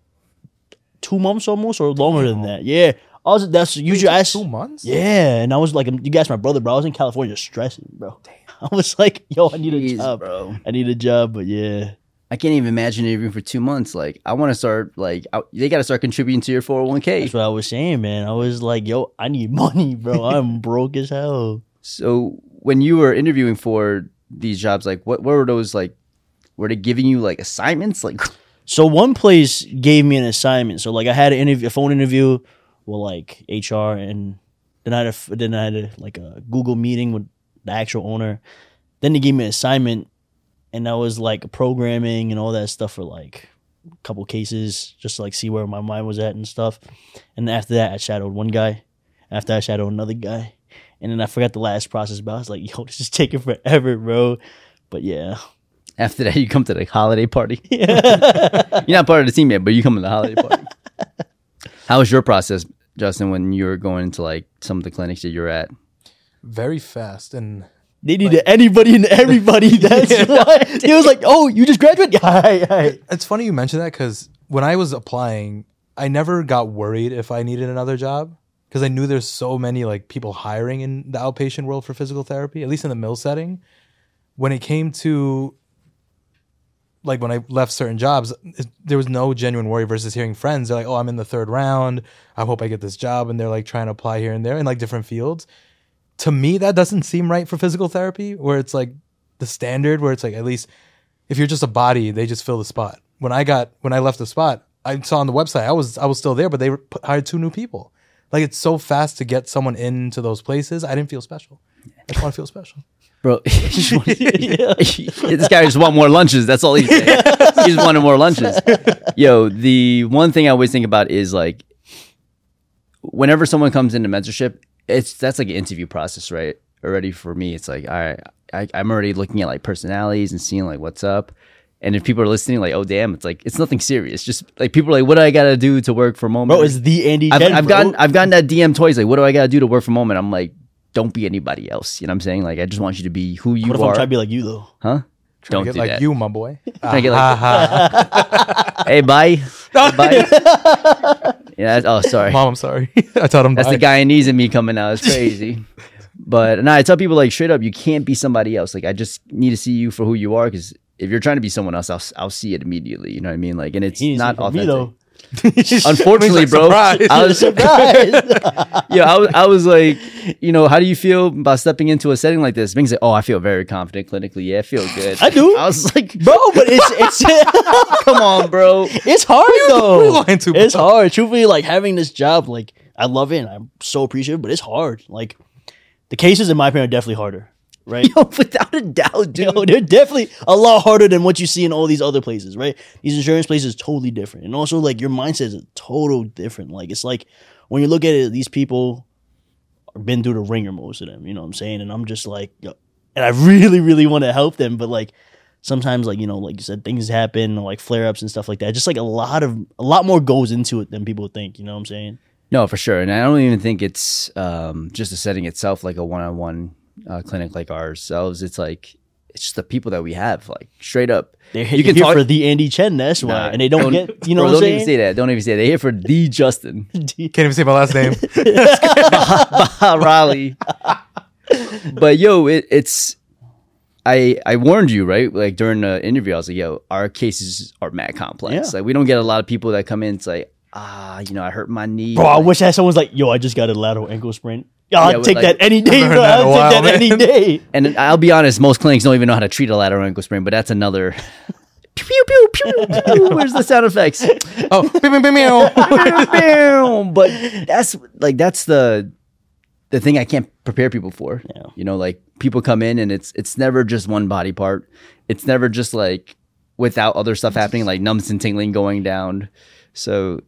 two months almost or longer than that. Yeah, I was. That's usually I. Two months. Yeah, and I was like, um, you guys, my brother, bro. I was in California stressing, bro. (laughs) I was like, yo, I need a job. bro. I need a job, but yeah, I can't even imagine interviewing for two months. Like, I want to start. Like, I, they got to start contributing to your four hundred one k. That's what I was saying, man. I was like, yo, I need (laughs) money, bro. I'm (laughs) broke as hell. So when you were interviewing for these jobs, like, what, what were those like? Were they giving you like assignments? Like, (laughs) So one place gave me an assignment. So like I had an interview, a phone interview with like HR, and then I had a, then I had a, like a Google meeting with the actual owner. Then they gave me an assignment, and that was like programming and all that stuff for like a couple cases, just to like see where my mind was at and stuff. And after that, I shadowed one guy. After I shadowed another guy, and then I forgot the last process. But I was like, (laughs) yo, this is taking forever, bro. But yeah, after that, you come to the holiday party. (laughs) (laughs) You're not part of the team yet, but you come to the holiday party. How was your process, Justin, when you were going into like some of the clinics that you're at? Very fast and They needed anybody and everybody. That's why it was like, "Oh, you just graduated? Yeah, all right, all right." It's funny you mention that because when I was applying, I never got worried if I needed another job because I knew there's so many like people hiring in the outpatient world for physical therapy, at least in the mill setting. When it came to like when I left certain jobs, it- there was no genuine worry versus hearing friends. They're like, "Oh, I'm in the third round. I hope I get this job," and they're like trying to apply here and there in like different fields. To me, that doesn't seem right for physical therapy, where it's like the standard, where it's like at least if you're just a body, they just fill the spot. When I got when I left the spot, I saw on the website I was I was still there, but they hired two new people. Like it's so fast to get someone into those places. I didn't feel special. I just want to feel special. Bro, (laughs) he just (laughs) (laughs) this guy just want more lunches. That's all he's saying. he just wanted more lunches. Yo, the one thing I always think about is like, whenever someone comes into mentorship, it's that's like an interview process, right? Already for me, it's like, all right, I, I'm already looking at like personalities and seeing like what's up. And if people are listening, like, oh damn, it's like it's nothing serious. Just like people are like, what do I gotta do to work for a moment? Bro, it's the Andy. I've, Chen, I've bro. gotten I've gotten that DM twice. Like, what do I gotta do to work for a moment? I'm like, don't be anybody else. You know what I'm saying? Like, I just want you to be who you What if I'm are. trying to be like you though? huh? Trying Don't to do get like that. you, my boy. (laughs) to get like- Ah, ha, ha. (laughs) Hey, bye. bye. (laughs) yeah. Oh, sorry. Mom, I'm sorry. I thought I'm That's the Guyanese in me coming out. It's crazy. but no, I tell people like straight up, you can't be somebody else. Like, I just need to see you for who you are. Because if you're trying to be someone else, I'll I'll see it immediately. You know what I mean? Like, and it's not authentic. me though. (laughs) Unfortunately, (laughs) He's bro, like, I was (laughs) surprised. yeah, I was, I was like, you know, how do you feel about stepping into a setting like this? Ming's like, oh, I feel very confident clinically. Yeah, I feel good. I do. I was like, bro, but it's it's come on, bro. it's hard who though. you to, it's hard. Truthfully, like having this job, like I love it. and I'm so appreciative, but it's hard. Like the cases, in my opinion, are definitely harder. Right? (laughs) Yo, without a doubt, (laughs) dude. Yo, they're definitely a lot harder than what you see in all these other places, right? These insurance places totally different, and also like your mindset is total different. Like it's like when you look at it, these people are been through the ringer, most of them. You know what I'm saying? And I'm just like, yo, and I (laughs) really, really want to help them, but like sometimes, like you know, like you said, things happen, like flare ups and stuff like that. Just like a lot of a lot more goes into it than people think. You know what I'm saying? No, for sure. And I don't even think it's um, just the setting itself, like a one-on-one uh, clinic like ourselves. It's like it's just the people that we have, like straight up. (laughs) They're You you can here talk- for the Andy Chen. That's why, Nah, and they don't, get. (laughs) You know bro, what I'm don't even say that. Don't even say that. They're here for the Justin (laughs) Can't even say my last name. Raleigh. but yo, it, it's. I I warned you right, like during the interview. I was like, "Yo, our cases are mad complex. Yeah. Like we don't get a lot of people that come in. It's like, ah, you know, I hurt my knee. Bro, I wish I had someone's like, yo, I just got a lateral ankle sprain. Yeah, I'll Yeah, take like- that any (laughs) day, bro. heard that in a I'll while, take that any man. day. (laughs) And I'll be honest, most clinics don't even know how to treat a lateral ankle sprain, but that's another. pew, (laughs) pew, pew, pew, pew. Where's the sound effects? oh, beep, beep, beep, meow. but that's like that's the the thing I can't prepare people for. Yeah. You know, like people come in and it's it's never just one body part. It's never just like without other stuff happening, like numbness and tingling going down. So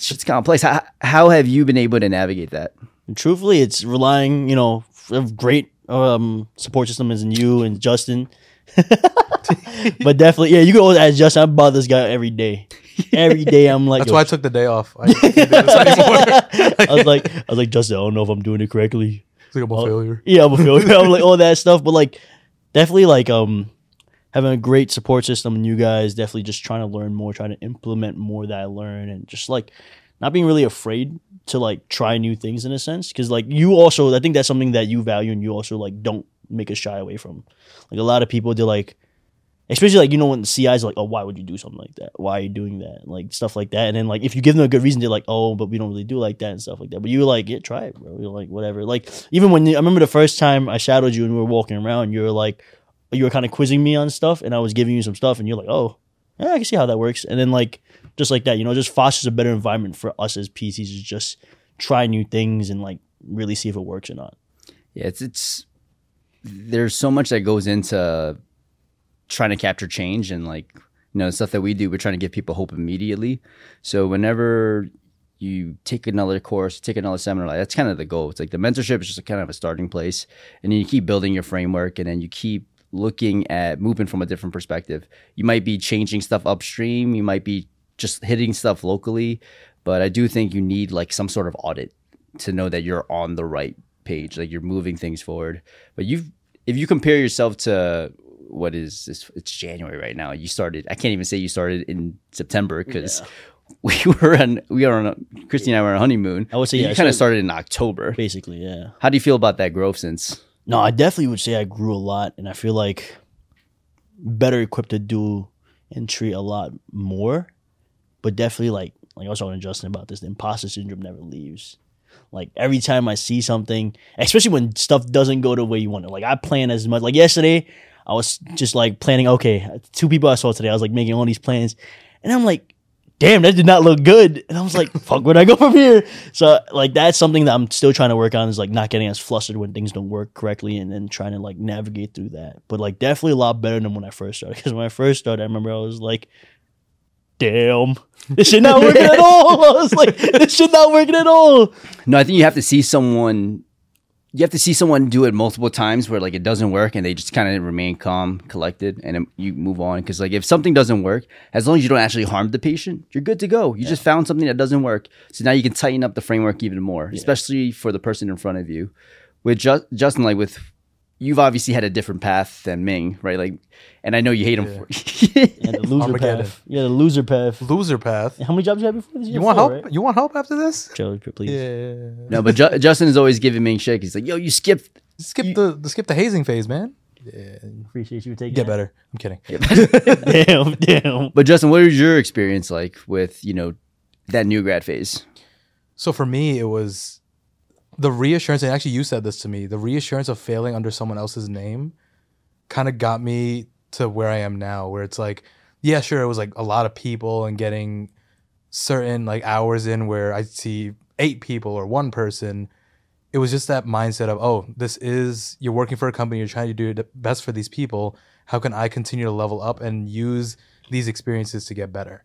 it's just complex. How, how have you been able to navigate that? And truthfully, it's relying, you know, of great um, support system as in you and Justin. (laughs) but definitely, yeah, you can always ask Justin. I bother this guy every day. Every day, I'm like, That's why I took the day off. I (laughs) can't do this anymore. I was like, I was like, Justin, I don't know if I'm doing it correctly. It's like I'm a failure. Yeah, I'm a failure. (laughs) I'm like all that stuff, but like definitely like um having a great support system and you guys definitely just trying to learn more, trying to implement more that I learn and just like not being really afraid to like try new things in a sense because like you also I think that's something that you value and you also like don't make a shy away from. Like a lot of people they're like especially like you know when the CI's like, oh, why would you do something like that? Why are you doing that? Like stuff like that. And then like if you give them a good reason, they're like, oh, but we don't really do like that and stuff like that. But you were like, yeah, try it, bro. You're like, whatever. Like even when you, I remember the first time I shadowed you and we were walking around, you were like, you were kind of quizzing me on stuff, and I was giving you some stuff, and you're like, oh, yeah, I can see how that works. And then like just like that, you know, just fosters a better environment for us as PCs to just try new things and like really see if it works or not. Yeah, it's it's there's so much that goes into trying to capture change and like you know stuff that we do we're trying to give people hope immediately so whenever you take another course take another seminar like that's kind of the goal it's like the mentorship is just kind of a starting place and then you keep building your framework and then you keep looking at moving from a different perspective. You might be changing stuff upstream. You might be just hitting stuff locally but i do think you need like some sort of audit to know that you're on the right page like you're moving things forward. But you've if you compare yourself to what is this it's january right now. You started i can't even say you started in september because (laughs) we were on we are on a, christy and i were on a honeymoon. I would say, you yeah, I kind of started in october. Basically, yeah. how do you feel about that growth since No, I definitely would say I grew a lot, and I feel like better equipped to do and treat a lot more. But definitely, like like I was talking to Justin about this, the imposter syndrome never leaves. Like every time I see something, especially when stuff doesn't go the way you want it. Like I plan as much. Like yesterday, I was just like planning. Okay, two people I saw today. I was like making all these plans, and I'm like, damn, that did not look good. And I was like, (laughs) fuck, where'd I go from here? So like that's something that I'm still trying to work on is like not getting as flustered when things don't work correctly and then trying to like navigate through that. But like definitely a lot better than when I first started. Because when I first started, I remember I was like, damn, this shit not working at (laughs) all. I was like, this shit not working at all. no i think you have to see someone you have to see someone do it multiple times where like it doesn't work and they just kind of remain calm collected and you move on. Because like if something doesn't work as long as you don't actually harm the patient you're good to go. You just found something that doesn't work. So now you can tighten up the framework even more especially for the person in front of you. With Ju- justin like with you've obviously had a different path than ming right like and i know you hate him for Yeah, the loser Armageddon. path. Yeah, the loser path. Loser path. How many jobs you had before this? You want help? You want help after this? Joe, please. Yeah. no but Ju- justin is always giving ming shit he's like yo you skipped Skip the, the skip the hazing phase, man. Yeah. Appreciate you taking Get that. better. I'm kidding. (laughs) damn, damn. But Justin, what was your experience like with you know that new grad phase? So for me, it was the reassurance, and actually you said this to me, the reassurance of failing under someone else's name kind of got me to where I am now, where it's like, yeah, sure, it was like a lot of people and getting certain like hours in where I see eight people or one person. It was just that mindset of, oh, this is, you're working for a company, you're trying to do the best for these people. How can I continue to level up and use these experiences to get better?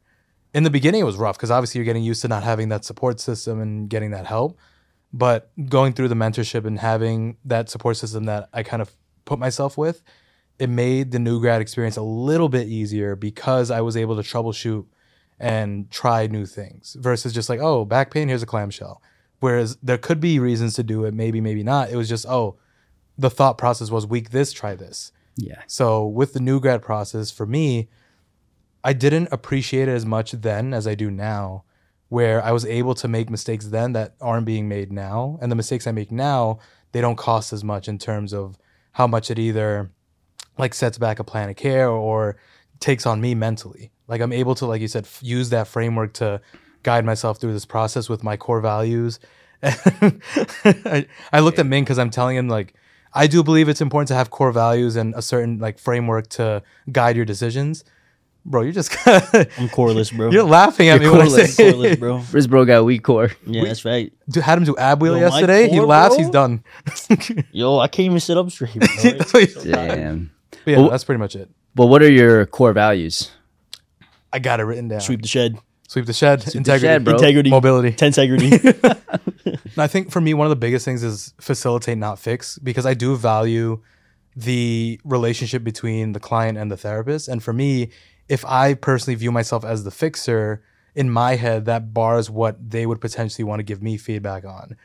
in the beginning it was rough because obviously you're getting used to not having that support system and getting that help but going through the mentorship and having that support system that i kind of put myself with it made the new grad experience a little bit easier because i was able to troubleshoot and try new things versus just like oh back pain here's a clamshell. Whereas there could be reasons to do it maybe maybe not. It was just oh the thought process was weak this try this. Yeah, so with the new grad process, for me, I didn't appreciate it as much then as I do now, where I was able to make mistakes then that aren't being made now. And the mistakes I make now, they don't cost as much in terms of how much it either like sets back a plan of care or takes on me mentally. Like I'm able to, like you said, f- use that framework to guide myself through this process with my core values. (laughs) I, I looked at Ming because I'm telling him like I do believe it's important to have core values and a certain like framework to guide your decisions. Bro, you're just (laughs) I'm coreless, bro. you're laughing at You're me when I coreless. say coreless, bro. Riz bro got weak core. Yeah, that's right. Dude, had him do ab wheel Yo, my yesterday. He core, laughs. bro? He's done. (laughs) Yo, I can't even sit up straight. Bro. (laughs) It's- Damn. But yeah, Well- that's pretty much it. But what are your core values? I got it written down. Sweep the shed. Sweep the shed. the integrity. shed, bro. Integrity. Mobility. Tensegrity. And I think for me, one of the biggest things is facilitate, not fix, because I do value the relationship between the client and the therapist. And for me, if I personally view myself as the fixer, in my head, that bars what they would potentially want to give me feedback on.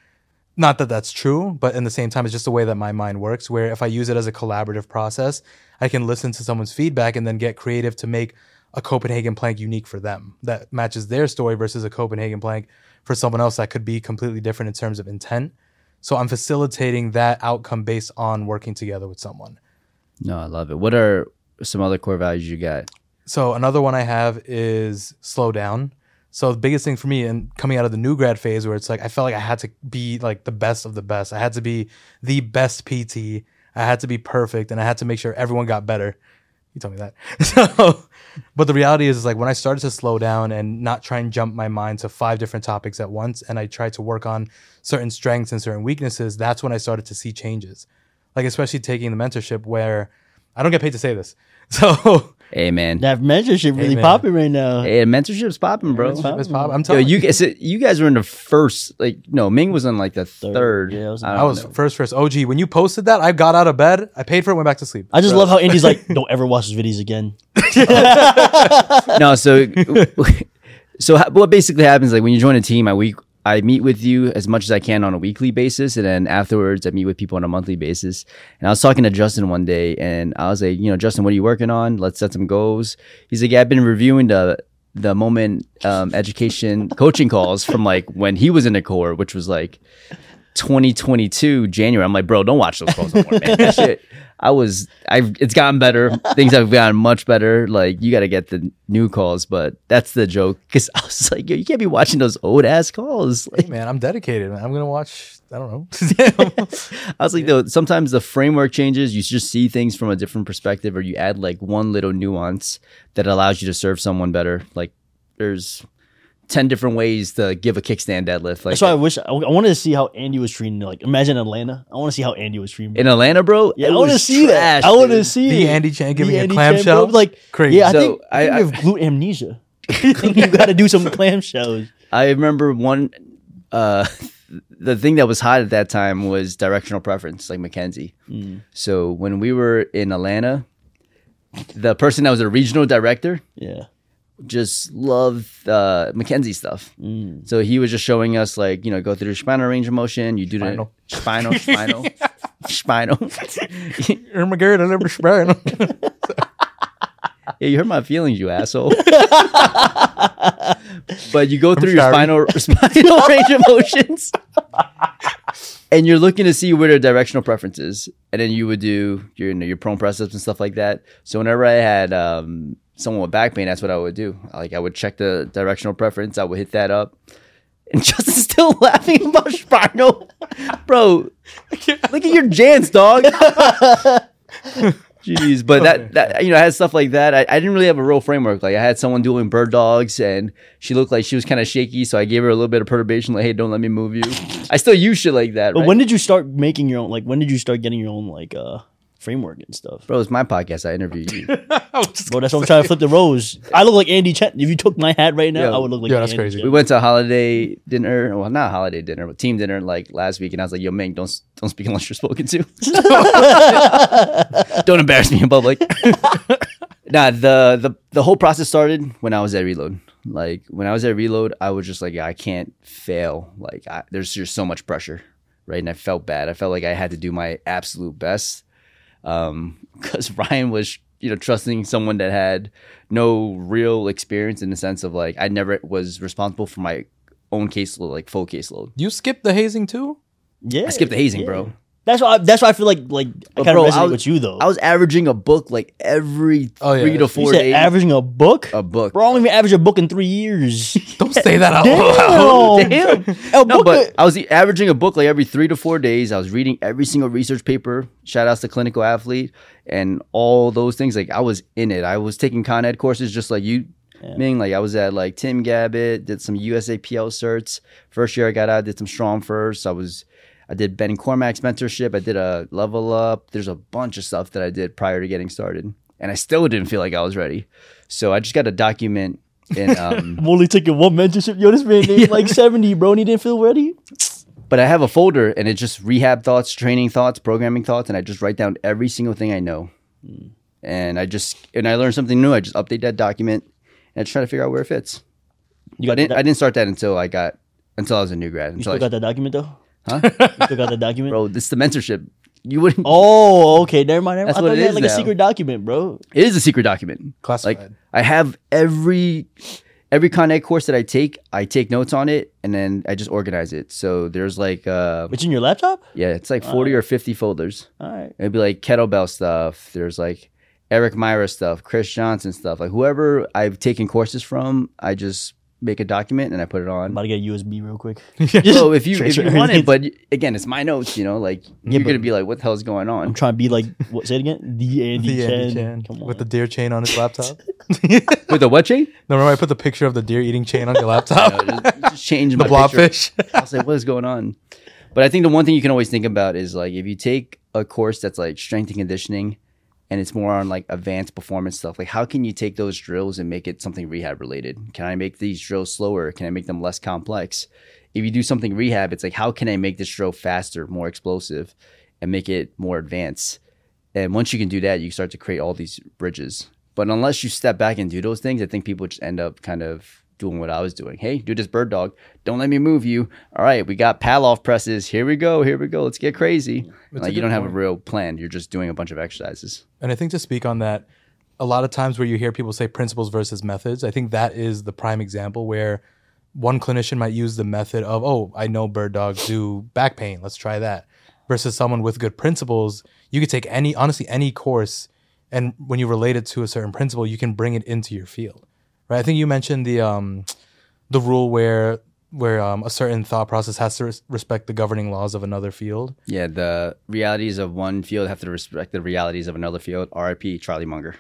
Not that that's true, but in the same time, it's just the way that my mind works. Where if I use it as a collaborative process, I can listen to someone's feedback and then get creative to make a Copenhagen plank unique for them that matches their story versus a Copenhagen plank for someone else that could be completely different in terms of intent. So I'm facilitating that outcome based on working together with someone. No, I love it. What are some other core values you got? So another one I have is slow down. So the biggest thing for me and coming out of the new grad phase where it's like I felt like I had to be like the best of the best. I had to be the best PT. I had to be perfect and I had to make sure everyone got better. You told me that. (laughs) So but the reality is, is like when I started to slow down and not try and jump my mind to five different topics at once and I tried to work on certain strengths and certain weaknesses, that's when I started to see changes. Like especially taking the mentorship where I don't get paid to say this. (laughs) So Hey man, That mentorship really man. popping right now. hey, mentorship's popping, bro. It's popping. it's. I'm Yo, telling you guys, you guys were in the first. Like, no, Ming was in like the third. Yeah, I was- I, I was first first OG. When you posted that, I got out of bed, I paid for it, went back to sleep. I just love how Andy's like, (laughs) don't ever watch his videos again. (laughs) no, so so what basically happens like when you join a team, I week I meet with you as much as I can on a weekly basis, and then afterwards I meet with people on a monthly basis. And I was talking to Justin one day, and I was like, you know, Justin, what are you working on? Let's set some goals. He's like, yeah, I've been reviewing the the moment um, education coaching calls from like when he was in the core, which was like 2022 January. I'm like, bro, don't watch those calls no more, man. That (laughs) shit. I was, I've, it's gotten better. Things have gotten much better. Like, you got to get the new calls, but that's the joke. Cause I was like, yo, you can't be watching those old ass calls. Like, Man, I'm dedicated. Man. I'm gonna watch. I don't know. (laughs) I was like, (laughs) though, sometimes the framework changes. You just see things from a different perspective, or you add like one little nuance that allows you to serve someone better. Like, there's 10 different ways to give a kickstand deadlift. Like, That's why I wish I, I wanted to see how Andy was treating. Like, imagine Atlanta. I want to see how Andy was treating. in Atlanta, bro, yeah, I want to was see that. trash, I want to see the. Andy Chen giving The a clamshell. Chen, bro, like Crazy. Yeah, I So, think, I, I- you have glute amnesia. (laughs) (laughs) You got to do some clamshells. I remember one uh (laughs) the thing that was hot at that time was directional preference, like McKenzie. So when we were in Atlanta, the person that was a regional director Yeah. Just love uh McKenzie stuff. So he was just showing us like, you know, go through the spinal range of motion, you do Spinal. the spinal, spinal, spinal. (laughs) Garrett, I never sprang. (laughs) Yeah, you hurt my feelings, you asshole. (laughs) but you go through your sorry. spinal (laughs) spinal (laughs) range of motions, and you're looking to see where their directional preferences, and then you would do your you know, your prone press ups and stuff like that. So whenever I had um, someone with back pain, that's what I would do. Like I would check the directional preference, I would hit that up. And Justin's still laughing about spinal, bro. Look at your Jants, dog. Jeez, but (laughs) that, that you know, I had stuff like that. I, I didn't really have a real framework. Like I had someone doing bird dogs, and she looked like she was kind of shaky, so I gave her a little bit of perturbation, like, "Hey, don't let me move you." I still use shit like that. But right? when did you start making your own? Like, when did you start getting your own like uh framework and stuff? bro, it's my podcast. I interviewed you. (laughs) Bro, that's what I'm trying to flip the roles. I look like Andy Chen. If you took my hat right now, Yo. I would look like Yeah, that's Andy crazy. Chen. we went to a holiday dinner. Well, not a holiday dinner, but team dinner like last week, and I was like, "Yo, Ming, don't don't speak unless you're spoken to. (laughs) don't embarrass me in public." (laughs) nah, the the the whole process started when I was at Reload. Like when I was at Reload, I was just like, I can't fail. Like I, there's just so much pressure, right? And I felt bad. I felt like I had to do my absolute best Um, (laughs) because Ryan was, you know, trusting someone that had no real experience in the sense of like I never was responsible for my own caseload, like full caseload. you skipped the hazing too? yeah, I skipped the hazing, yeah. bro. That's why. I, that's why I feel like like I But kind of bro, I resonate was- with you though. I was averaging a book like every Oh, yeah, three to that's- you four said days. averaging a book. a book. Bro, I don't even average a book in three years. (laughs) Don't say that out loud. Damn, (laughs) Damn. A No, book but I was averaging a book like every three to four days. I was reading every single research paper. Shout outs to Clinical Athlete and all those things. Like I was in it. I was taking Con Ed courses just like you. Meaning like I was at like Tim Gabbett, did some USAPL certs. First year I got out, did some StrongFirst. I was I did Ben Cormack's mentorship. I did a level up. There's a bunch of stuff that I did prior to getting started. And I still didn't feel like I was ready. So I just got to document and (laughs) um I'm only taking one mentorship. Yo, this man named like 70, bro, and he didn't feel ready. but I have a folder and it's just rehab thoughts, training thoughts, programming thoughts, and I just write down every single thing I know. And I just and I learn something new. I just update that document and I try to figure out where it fits. You But I got, didn't, that, I didn't start that until I got until I was a new grad. you still I, got that document though? Huh? (laughs) You still got that document? bro, this is the mentorship. You wouldn't. (laughs) Oh, okay. Never mind. Never mind. That's I what thought it you had is like a secret document, bro. It is a secret document. Classified. Like I have every every Con Ed course that I take, I take notes on it and then I just organize it. So there's like uh It's in your laptop? yeah, it's like 40 or 50 folders. All right. It'd be like kettlebell stuff. There's like Erik Meira stuff, Chris Johnson stuff, like whoever I've taken courses from, I just make a document and I put it on. I'm on. about to get a USB real quick. (laughs) So if you if transfer you want it, (laughs) but again, it's my notes, you know, like you're but- gonna be like, what the hell's going on? I'm trying to be like what? Say it again. The Andy, The Chen. Andy Chen Come on. with the deer chain on his laptop. (laughs) With the what chain? No, remember I put the picture of the deer eating chain on your laptop? know, just, just change the my picture. blobfish. I was like, what is going on? But I think the one thing you can always think about is like if you take a course that's like strength and conditioning and it's more on like advanced performance stuff, like how can you take those drills and make it something rehab related? Can I make these drills slower? Can I make them less complex? If you do something rehab, it's like how can I make this drill faster, more explosive, and make it more advanced? And once you can do that, you start to create all these bridges. But unless you step back and do those things, I think people just end up kind of doing what I was doing. Hey, do this bird dog. Don't let me move you. All right, we got Pallof presses. Here we go. Here we go. Let's get crazy. Like you don't have a real plan. You're just doing a bunch of exercises. And I think to speak on that, a lot of times where you hear people say principles versus methods, I think that is the prime example where one clinician might use the method of, oh, I know bird dogs do back pain. Let's try that. Versus someone with good principles, you could take any, honestly, any course, and when you relate it to a certain principle, you can bring it into your field, right? I think you mentioned the um, the rule where where um, a certain thought process has to res- respect the governing laws of another field. Yeah, the realities of one field have to respect the realities of another field. RIP Charlie Munger.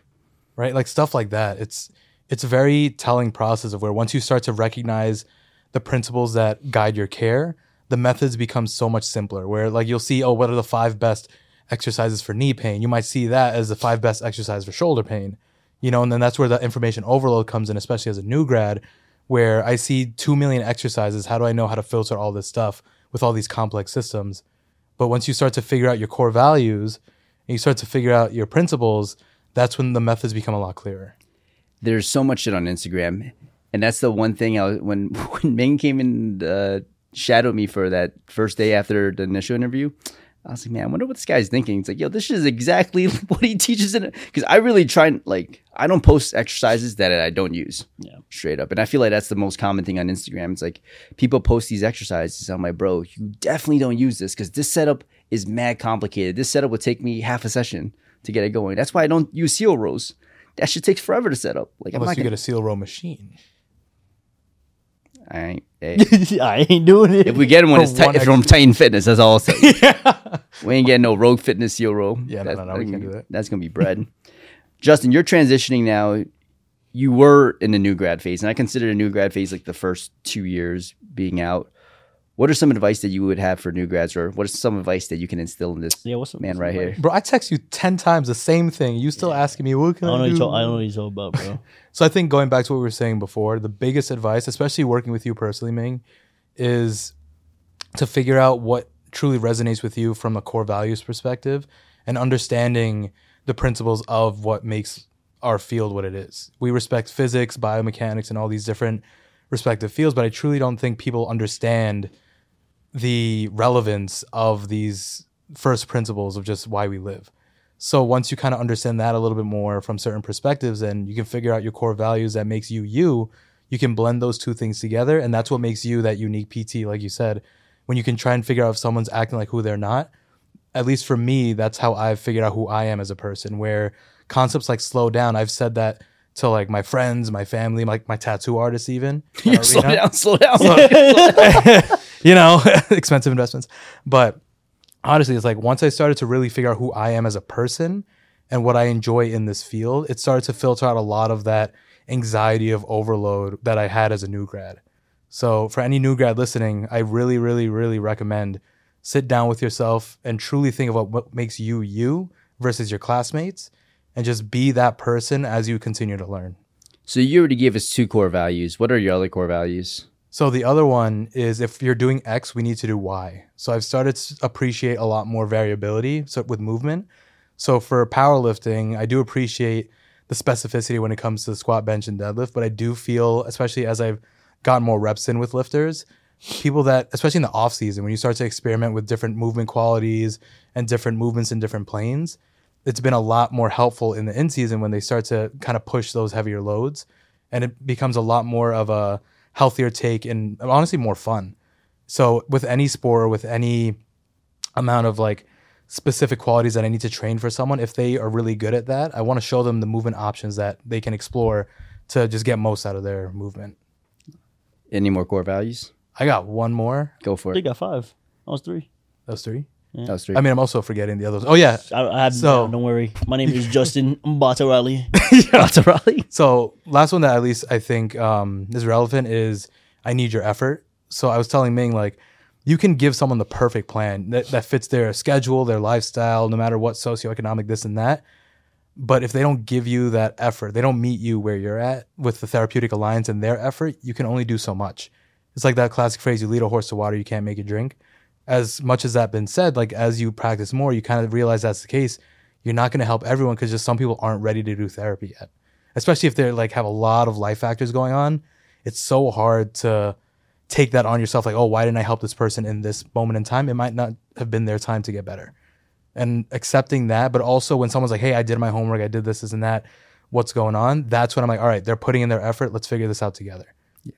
right like stuff like that it's it's a very telling process of where once you start to recognize the principles that guide your care the methods become so much simpler where like you'll see oh what are the five best exercises for knee pain you might see that as the five best exercise for shoulder pain you know and then that's where the information overload comes in especially as a new grad where i see 2 million exercises how do i know how to filter all this stuff with all these complex systems but once you start to figure out your core values and you start to figure out your principles that's when the methods become a lot clearer there's so much shit on Instagram, and that's the one thing. I (laughs) when when Ming came and uh, shadowed me for that first day after the initial interview, I was like, man, I wonder what this guy's thinking. It's like, yo, this is exactly (laughs) what he teaches in it. Because I really try and like, I don't post exercises that I don't use. Yeah. straight up. And I feel like that's the most common thing on Instagram. It's like people post these exercises. I'm like, bro, you definitely don't use this because this setup is mad complicated. This setup would take me half a session to get it going. That's why I don't use seal rows. That shit takes forever to set up. Like I'm unless not you gonna, get a seal row machine I ain't, hey, (laughs) I ain't doing it. if we get (laughs) one, it's, ti- it's from Titan Fitness. That's all I'll say. (laughs) We ain't getting no Rogue Fitness row. Yeah, no, That's- no, no, we can't gonna- do that. That's gonna be bread. Justin, you're transitioning now. You were in the new grad phase, and I consider the new grad phase like the first two years being out. What are some advice that you would have for new grads, or what is some advice that you can instill in this yeah, what's up, man what's right here? bro i text you 10 times the same thing you still asking me what can I i, don't know. What do you talk, I don't know what you talk about, bro. (laughs) so i think going back to what we were saying before the biggest advice especially working with you personally ming is to figure out what truly resonates with you from a core values perspective and understanding the principles of what makes our field what it is. We respect physics, biomechanics, and all these different respective fields, but I truly don't think people understand the relevance of these first principles of just why we live. So once you kind of understand that a little bit more from certain perspectives and you can figure out your core values that makes you you, you can blend those two things together and that's what makes you that unique PT like you said. When you can try and figure out if someone's acting like who they're not, at least for me, that's how I've figured out who I am as a person. Where concepts like slow down, I've said that to like my friends, my family, like my tattoo artists, even. (laughs) in our slow down, slow down. (laughs) you know, (laughs) expensive investments. But honestly, it's like once I started to really figure out who I am as a person and what I enjoy in this field, it started to filter out a lot of that anxiety of overload that I had as a new grad. So for any new grad listening, I really, really, really recommend sit down with yourself and truly think about what makes you you versus your classmates and just be that person as you continue to learn. so you already gave us two core values. What are your other core values? So the other one is if you're doing X, we need to do Y. So I've started to appreciate a lot more variability so with movement. So for powerlifting, I do appreciate the specificity when it comes to squat, bench, and deadlift. But I do feel, especially as I've gotten more reps in with lifters, people that, especially in the off season, when you start to experiment with different movement qualities and different movements in different planes, it's been a lot more helpful in the in season when they start to kind of push those heavier loads, and it becomes a lot more of a healthier take and honestly more fun. So with any sport or with any amount of like specific qualities that I need to train for someone, if they are really good at that, I want to show them the movement options that they can explore to just get most out of their movement. Any more core values? I got one more. Go for it. it. got five. I was three. Those three. That was three. I mean, I'm also forgetting the others. Oh yeah. I, I have So- don't worry. My name is (laughs) Justin Mbatarali. (laughs) Raleigh. So last one that at least I think um, is relevant is I need your effort. So I was telling Ming like you can give someone the perfect plan that, that fits their schedule, their lifestyle, no matter what socioeconomic this and that. But if they don't give you that effort, they don't meet you where you're at with the therapeutic alliance and their effort, you can only do so much. It's like that classic phrase, you lead a horse to water, you can't make it drink. As much as that been said, like as you practice more, you kind of realize that's the case. You're not going to help everyone because just some people aren't ready to do therapy yet especially if they're like have a lot of life factors going on it's so hard to take that on yourself like oh why didn't i help this person in this moment in time it might not have been their time to get better and accepting that but also when someone's like hey i did my homework i did this this and that what's going on that's when i'm like all right they're putting in their effort let's figure this out together Yeah.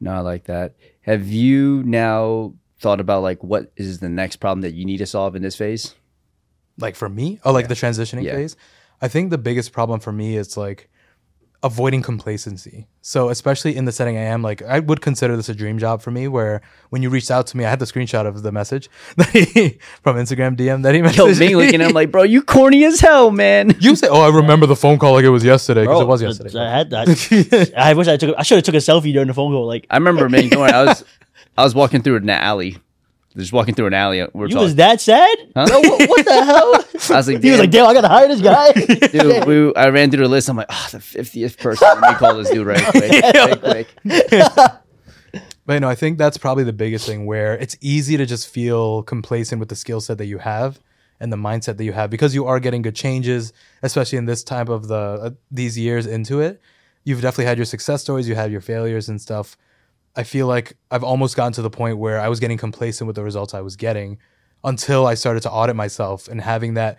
No, I like that. Have you now thought about like what is the next problem that you need to solve in this phase? like for me oh like the transitioning Yeah. phase i think the biggest problem for me is like avoiding complacency so especially in the setting i am like i would consider this a dream job for me where when you reached out to me i had the screenshot of the message (laughs) that he, from instagram dm that he Yo, messaged me looking at him like, bro, you corny as hell, man. you say oh i remember the phone call like it was yesterday because it was yesterday I had that. I wish I took. I should have took a selfie during the phone call. Like I remember, man. Don't I was, (laughs) I was walking through an alley, just walking through an alley. We're you talking. was that sad? Huh? Yo, what, what the (laughs) hell? I was like, He was like, damn, damn, I gotta hire this guy. (laughs) dude. We, I ran through the list. I'm like, oh, the fiftieth person. Let me call this dude right quick, quick, (laughs) quick. But no, I think that's probably the biggest thing where it's easy to just feel complacent with the skill set that you have and the mindset that you have because you are getting good changes, especially in this type of the uh, these years into it. You've definitely had your success stories, you have your failures and stuff. I feel like I've almost gotten to the point where I was getting complacent with the results I was getting until I started to audit myself and having that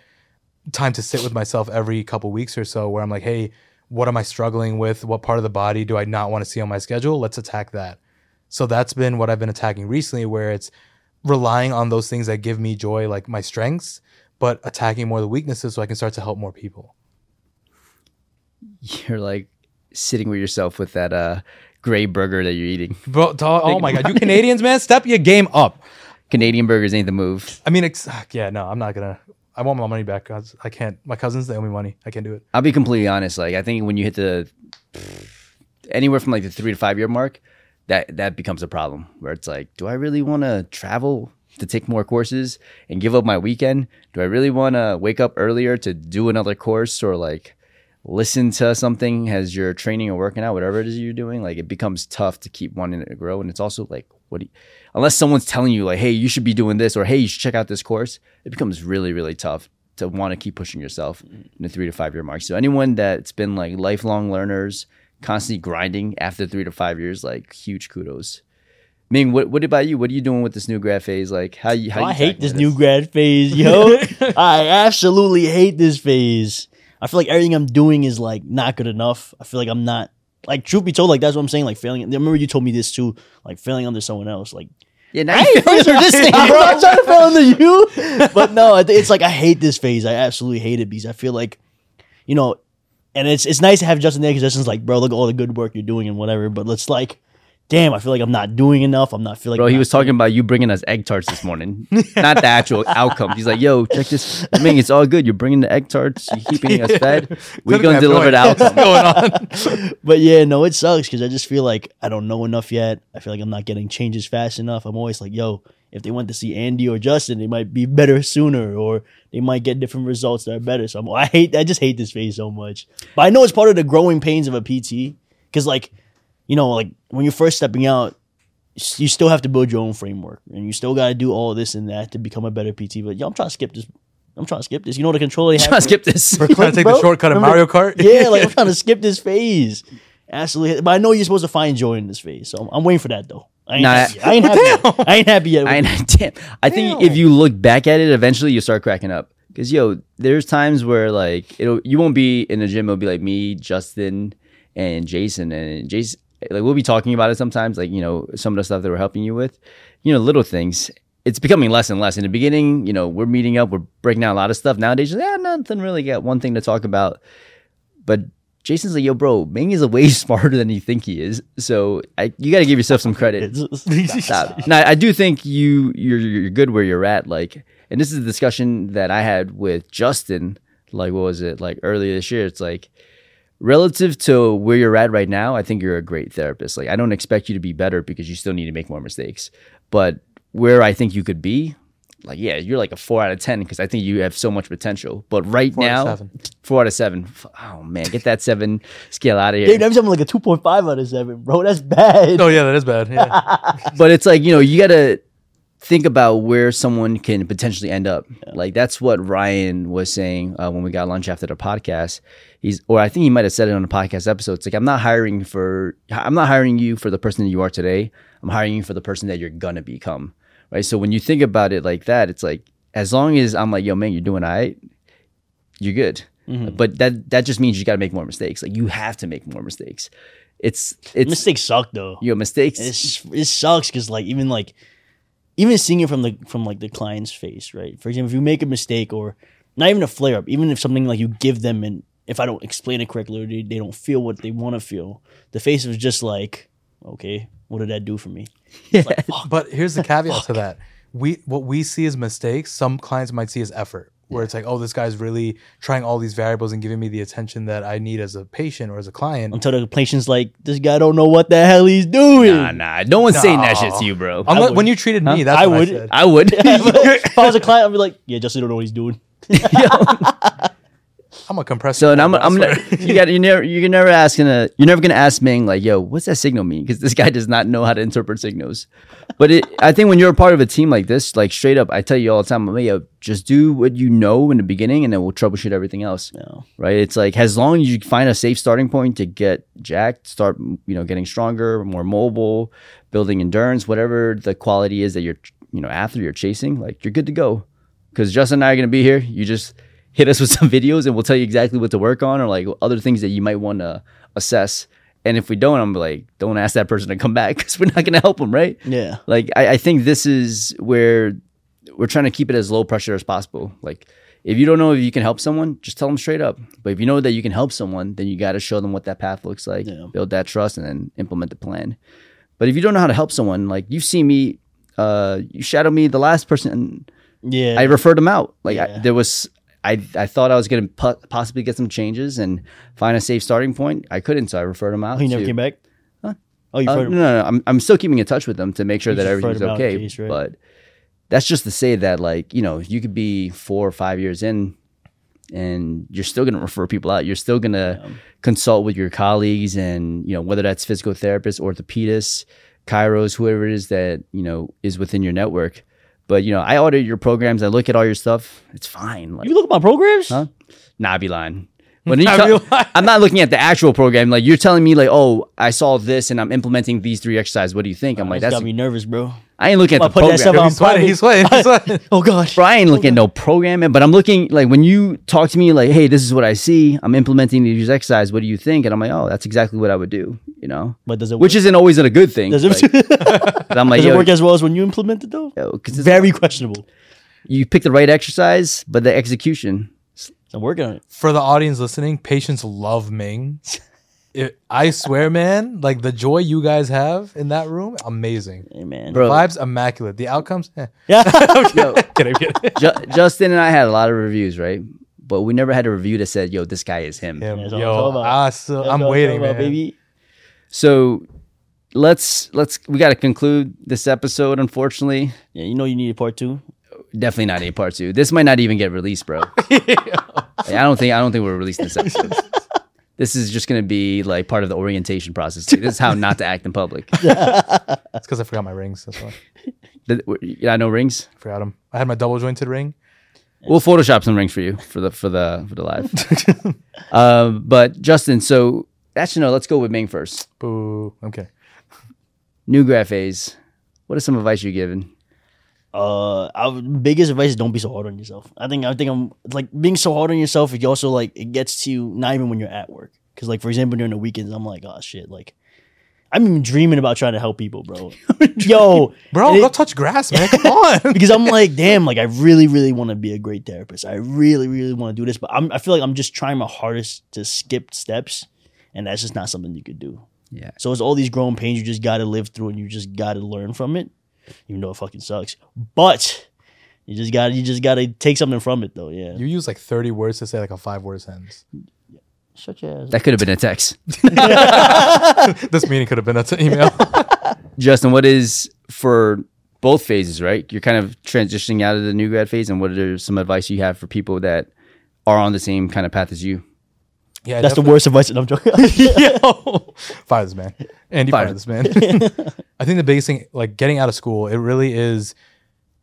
time to sit with myself every couple weeks or so where I'm like, hey, what am I struggling with? What part of the body do I not want to see on my schedule? Let's attack that. So that's been what I've been attacking recently, where it's relying on those things that give me joy, like my strengths, but attacking more the weaknesses so I can start to help more people. You're like sitting with yourself with that uh, gray burger that you're eating. Bro, dog, oh my God, you Canadians, man, step your game up. Canadian burgers ain't the move. I mean, it's, ah, yeah, no, I'm not gonna. I want my money back. 'cause I can't. My cousins, they owe me money. I can't do it. I'll be completely honest. Like I think when you hit the anywhere from like the three to five year mark, that that becomes a problem. Where it's like, do I really want to travel to take more courses and give up my weekend? Do I really want to wake up earlier to do another course or like listen to something as you're training or working out, whatever it is you're doing? Like it becomes tough to keep wanting to grow, and it's also like, what do you, unless someone's telling you like, hey, you should be doing this or hey, you should check out this course, it becomes really really tough to want to keep pushing yourself in the three to five year mark. So anyone that's been like lifelong learners, constantly grinding after three to five years, like huge kudos. Ming, what what about you? What are you doing with this new grad phase? Like how you how oh, you I hate tackling this new grad phase, yo. (laughs) I absolutely hate this phase. I feel like everything I'm doing is like not good enough. I feel like I'm not like truth be told, like that's what I'm saying. Like failing. I remember you told me this too. Like failing under someone else. Like Yeah, now you feel for this thing, (laughs) I'm not trying to fail under (laughs) you, but no, it's like I hate this phase. I absolutely hate it because I feel like, you know, and it's it's nice to have Justin there because Justin's like, bro, look at all the good work you're doing and whatever. But let's like, damn, I feel like I'm not doing enough. I'm not feeling. Bro, he was talking about you bringing us egg tarts this morning, (laughs) not the actual outcome. He's like, "Yo, check this. I mean, it's all good. You're bringing the egg tarts. You're keeping us (laughs) fed. We're gonna deliver the outcome." what's going on. (laughs) But yeah, no, it sucks because I just feel like I don't know enough yet. I feel like I'm not getting changes fast enough. I'm always like, yo, if they went to see Andy or Justin, they might be better sooner, or they might get different results that are better. So I'm, I hate, I just hate this phase so much. But I know it's part of the growing pains of a PT because, like, you know, like when you're first stepping out, you still have to build your own framework, and you still got to do all this and that to become a better PT. But yo, I'm trying to skip this. I'm trying to skip this. You know the controller have. Trying to skip this. We're Trying to take the shortcut of Mario Kart. (laughs) yeah, like I'm trying to (laughs) skip this phase. Absolutely, but I know you're supposed to find joy in this phase, so I'm, I'm waiting for that though. I ain't, Nah, happy, yet. I ain't happy. Yet. (laughs) I ain't happy yet. I, damn. I think if you look back at it, eventually you start cracking up. Cause yo, there's times where like it'll you won't be in the gym. It'll be like me, Justin, and Jason, and Jason. Like we'll be talking about it sometimes. Like you know some of the stuff that we're helping you with, you know, little things. it's becoming less and less. In the beginning, you know, we're meeting up, we're breaking down a lot of stuff. Nowadays, yeah, nothing really. Got one thing to talk about, but Jason's like, yo, bro, Ming is a way (laughs) smarter than you think he is. So I, you got to give yourself some credit. (laughs) Stop. Now, I do think you you're you're good where you're at. Like, and this is a discussion that I had with Justin. Like, what was it like earlier this year? It's like relative to where you're at right now. I think you're a great therapist. Like, I don't expect you to be better because you still need to make more mistakes. But where I think you could be, like, yeah, you're like a four out of ten because I think you have so much potential. But right Four now, seven. four out of seven. Oh man, get that seven scale out of here. Dude, I'm like a 2.5 out of 7, bro. That's bad. Oh yeah, that is bad. Yeah. (laughs) but it's like you know you gotta think about where someone can potentially end up. Like that's what ryan was saying uh, when we got lunch after the podcast. He's or i think he might have said it on the podcast episode. It's like i'm not hiring for i'm not hiring you for the person that you are today. I'm hiring you for the person that you're gonna become. Right? So when you think about it like that it's like as long as i'm like yo man you're doing all right you're good. But that that just means you gotta make more mistakes. Like you have to make more mistakes. It's it's Mistakes suck, though. your mistakes It's, it sucks because, like, even like, even seeing it from the from like the client's face, right? For example, if you make a mistake or not even a flare up, even if something like you give them and if I don't explain it correctly or they, they don't feel what they want to feel, the face was just like, okay, what did that do for me? (laughs) It's like. But here's the caveat to that: we what we see as mistakes, some clients might see as effort. Where it's like, oh, this guy's really trying all these variables and giving me the attention that I need as a patient or as a client. Until the patient's like, this guy don't know what the hell he's doing. Nah, nah. No one's saying that shit to you, bro. Unless, would- when you treated me, that's I what would. I said. I would. (laughs) if I was a (laughs) client, I'd be like, yeah, Justin don't know what he's doing. (laughs) I'm a compressor. so and I'm, I I'm swear. not, you got you never you're never asking a you're never gonna ask Ming like yo what's that signal mean because this guy does not know how to interpret signals. But it, I think when you're a part of a team like this, like straight up, I tell you all the time, I'm like, yo, just do what you know in the beginning, and then we'll troubleshoot everything else. No. Right? It's like as long as you find a safe starting point to get jacked, start you know getting stronger, more mobile, building endurance, whatever the quality is that you're you know after you're chasing, like you're good to go. Because Justin and I are gonna be here. You just hit us with (laughs) some videos, and we'll tell you exactly what to work on, or like other things that you might want to assess. And if we don't, I'm like, don't ask that person to come back (laughs) because we're not gonna help them, right? Yeah. Like I, I think this is where we're trying to keep it as low pressure as possible. Like if you don't know if you can help someone, just tell them straight up. But if you know that you can help someone, then you got to show them what that path looks like, Yeah. build that trust, and then implement the plan. But if you don't know how to help someone, like you've seen me, uh, you shadow me. The last person Yeah. I referred them out. Like I, there was, I I thought I was gonna po- possibly get some changes and find a safe starting point. I couldn't, so I referred him out. oh, he never to- came back? Huh? Oh, you uh, no, no, no. I'm, I'm still keeping in touch with them to make sure that everything's them out in okay. case, right? But that's just to say that, like, you know, you could be four or five years in and you're still going to refer people out. You're still going to consult with your colleagues and, you know, whether that's physical therapists, orthopedists, chiros, whoever it is that, you know, is within your network. But, you know, I audit your programs. I look at all your stuff. It's fine. Like, You look at my programs? Huh? Nah, I be lying. When (laughs) you tell, I'm not looking at the actual program. Like you're telling me, like, oh, I saw this and I'm implementing these three exercises. What do you think? I'm like, That's that's got me nervous, bro. I ain't looking at I'll the put that program. stuff Yo, he's sweating. He's (laughs) oh, sweating. He's sweating. Oh gosh. Bro, I ain't oh, looking at no programming, but I'm looking like when you talk to me, like, hey, this is what I see. I'm implementing these exercises. What do you think? And I'm like, oh, that's exactly what I would do. You know, But does it which work? isn't always a good thing. does it, Like, (laughs) I'm like, does it work as well as when you implement it though? yo, 'cause it's- Very questionable. you pick the right exercise, but the execution. I'm working on it. For the audience listening, patients love Ming. (laughs) It, I swear, man, like the joy you guys have in that room, amazing. Hey man. Bro. Vibes immaculate. The outcomes, eh. (laughs) Yeah. (laughs) Yo, kidding, kidding. Ju- Justin and I had a lot of reviews, right? But we never had a review that said, yo, this guy is him. Him. That's all it's all Yo, about. ah, so, That's I'm waiting, talking man. baby. So let's let's we got to conclude this episode. Unfortunately, Yeah, you know you need a part two. Definitely not a part two. This might not even get released, bro. (laughs) I don't think I don't think we're releasing this episode. (laughs) This is just gonna be like part of the orientation process. This is how not to act in public. (laughs) It's because I forgot my rings. That's why. The- Yeah, no rings. I forgot them. I had my double jointed ring. We'll Photoshop some rings for you for the for the for the live. um, but Justin, so actually no, let's go with Ming first. Boo. Okay. New graph A's. What is some advice you're giving? Uh, our biggest advice is don't be so hard on yourself. I think I think I'm like being so hard on yourself. It also like it gets to you not even when you're at work. Because like for example during the weekends, I'm like, oh shit, like I'm even dreaming about trying to help people, bro. (laughs) Yo, Bro, go it- touch grass, man. (laughs) Come on. (laughs) because I'm like, damn, like I really, really want to be a great therapist. I really, really want to do this, but I'm, I feel like I'm just trying my hardest to skip steps, and that's just not something you could do. Yeah. So it's all these growing pains you just got to live through, and you just got to learn from it, even though it fucking sucks. But you just got, to you just got to take something from it, though. Yeah. you use like 30 words to say like a five word sentence. Shut your ass. That could have been a text. (laughs) this meeting could have been an email. (laughs) Justin, what is for both phases, right? You're kind of transitioning out of the new grad phase, and what are some advice you have for people that are on the same kind of path as you? Yeah, That's the worst advice. that I'm joking. (laughs) Yo, (laughs) fire this man. Andy, fire, Fire. this man. (laughs) I think the biggest thing, like getting out of school, it really is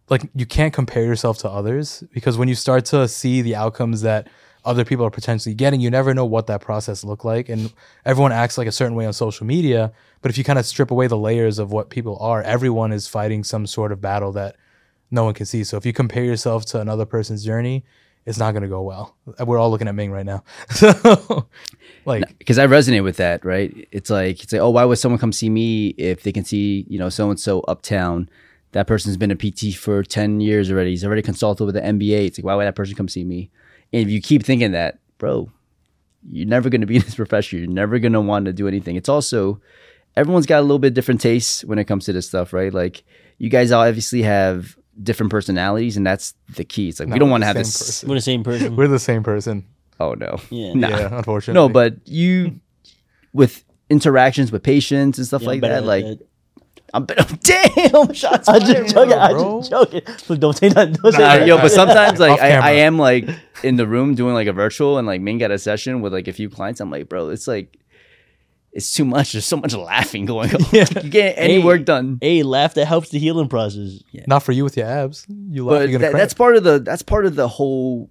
like you can't compare yourself to others because when you start to see the outcomes that other people are potentially getting, you never know what that process looked like. And everyone acts like a certain way on social media. But if you kind of strip away the layers of what people are, everyone is fighting some sort of battle that no one can see. So if you compare yourself to another person's journey, it's not going to go well. We're all looking at Ming right now. So, (laughs) like, because I resonate with that, right? It's like it's like, oh, why would someone come see me if they can see, you know, so and so uptown? That person's been a PT for ten years already. He's already consulted with the NBA. It's like, why would that person come see me? And if you keep thinking that, bro, you're never going to be (laughs) in this profession. You're never going to want to do anything. It's also everyone's got a little bit different tastes when it comes to this stuff, right? Like you guys all obviously have different personalities, and that's the key. It's like we don't want to have this. person. We're the same (laughs) person. we're the same person. Oh no, Yeah. Nah. Yeah, unfortunately. No, but you with interactions with patients and stuff Yeah, like that, like that. I'm (laughs) damn shots. I'm just joking. I'm just joking. Look, don't say that. Don't say Nah, that. yo, but sometimes (laughs) like I. I am like in the room doing like a virtual and like Ming got a session with like a few clients. I'm like, bro, it's like it's too much. There's so much laughing going (laughs) on. Yeah. you get any Hey. work done. Hey, laugh that helps the healing process. not for you with your abs. You laugh, But you're gonna that, that's part of the that's part of the whole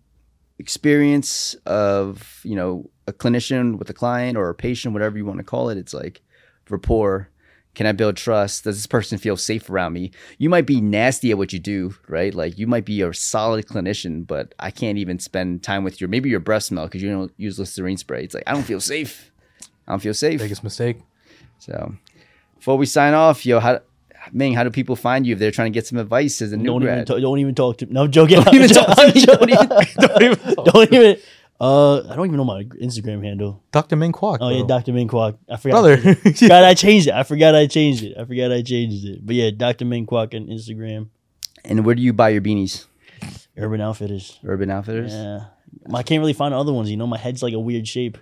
experience of you know a clinician with a client or a patient, whatever you want to call it. It's like rapport. Can I build trust? Does this person feel safe around me? You might be nasty at what you do, right? Like you might be a solid clinician, but I can't even spend time with your maybe your breath smell because you don't use Listerine spray. It's like I don't feel safe. I don't feel safe. biggest mistake. So before we sign off, yo, how Ming, how do people find you if they're trying to get some advice as a new Don't even, grad? talk, don't even talk to me. No, I'm joking. Don't even (laughs) talk to me. Don't even- Don't even. Don't even. Uh, I don't even know my Instagram handle. Dr. Ming Kwok. Oh yeah. Dr. Ming Kwok. I forgot. Brother. I forgot I (laughs) changed it. I forgot I changed it. I forgot I changed it. But yeah, Dr. Ming Kwok on Instagram. And where do you buy your beanies? Urban Outfitters. Urban Outfitters. Yeah, I can't really find other ones. You know, my head's like a weird shape.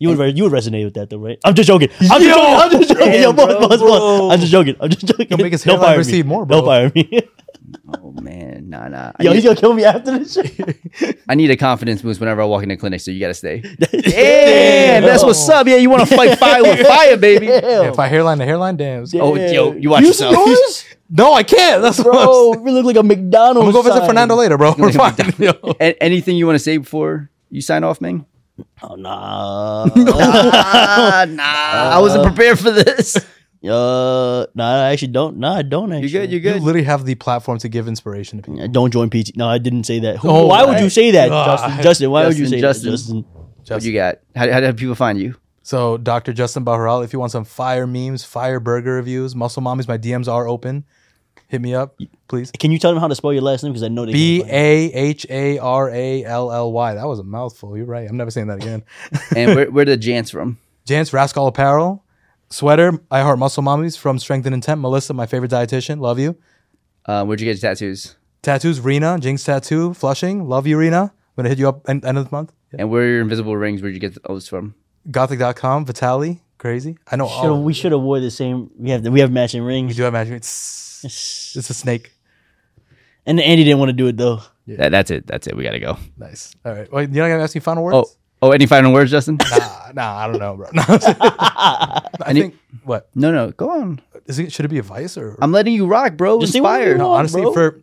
You would re- you would resonate with that though, right? I'm just joking. I'm just Yo! joking. I'm just joking. Yo, Damn, boss, bro, boss, boss. bro. I'm just joking. I'm just joking. You'll make his Don't fire recede me. more, Don't fire me. (laughs) Oh man, nah, nah. I, Yo, need, he's gonna kill me after this shit. (laughs) I need a confidence boost whenever I walk in the clinic, so you gotta stay. (laughs) Damn, that's what's up. Yeah, you want to fight fire with fire, baby. Yeah, if I hairline to hairline, damn. Oh, yo, you watch You yourself. see yours? No, I can't. That's Bro, saying. we look like a McDonald's. I'm gonna go visit sign. Fernando later, bro. We're fine. A- anything you want to say before you sign off, Ming? Oh nah. (laughs) Ah, nah, I wasn't prepared for this. (laughs) Uh, nah, I actually don't. Nah, I don't actually. You're good. You're You good. literally have the platform to give inspiration to people. I don't join PT. No, I didn't say that. Who- Oh why would you say that, God. Justin? Justin, why would you Justin, say Justin. that, Justin? What you got? How, how do people find you? So, Dr. Justin Baharally, if you want some fire memes, fire burger reviews, muscle mommies, my DMs are open. Hit me up, please. Can you tell them how to spell your last name? Because I know they. B can't find A H A R A L L Y. That was a mouthful. You're right. I'm never saying that again. (laughs) And where, where the Jants from? Jants Rascal Apparel, sweater, I Heart Muscle Mommies from Strength and Intent. Melissa, my favorite dietitian. Love you. Uh, where'd you get your tattoos? Tattoos, Rena, Jinx Tattoo, Flushing. Love you, Rena. I'm going to hit you up end, end of the month. Yeah. And where are your invisible rings? Where'd you get those from? Gothic.com, Vitaly. Crazy. I know. Should've- all. we should have wore the same. We have the, we have matching rings. We do have magic. It's, (laughs) it's a snake. And Andy didn't want to do it though. That, that's it. That's it. We gotta go. Nice. All right. Well, you're not going to ask me final words? Oh, oh. Any final words, Justin? (laughs) Nah, nah, I don't know, bro. (laughs) No, I Any- think, what? no, no. Go on. Is it, should it be advice or? I'm letting you rock, bro. Just say what you Inspired. No, honestly, bro. for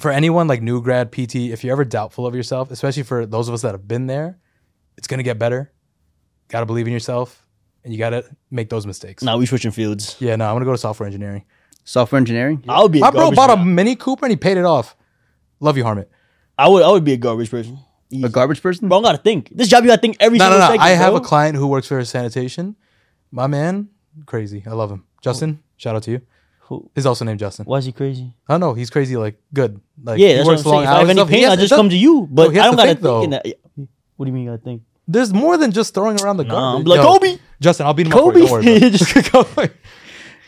for anyone like new grad PT, if you're ever doubtful of yourself, especially for those of us that have been there, it's gonna get better. Got to believe in yourself, and you got to make those mistakes. Nah, we switching fields. Yeah, no, I'm gonna go to software engineering. Software engineering. I'll be. A My bro garbage bought a. Mini Cooper and he paid it off. Love you, Harmit. I would. I would be a garbage person. Easy. A garbage person. Bro, I gotta think. This job you gotta think every No, no, single no. second. I have bro. a client who works for sanitation. My man, crazy. I love him. Justin, shout out to you. Who- He's also named Justin. Why is he crazy? I don't know. He's crazy, like good. Like Yeah, he that's what I'm works saying. long If I have any stuff. He pain, has I just does- come to you. But he I has don't to gotta think, think, though. in that. What do you mean you gotta think? There's more than just throwing around the Nah, garbage. I'm like Yo, Kobe. Justin, I'll beat him up for Kobe. you. Don't worry. (laughs)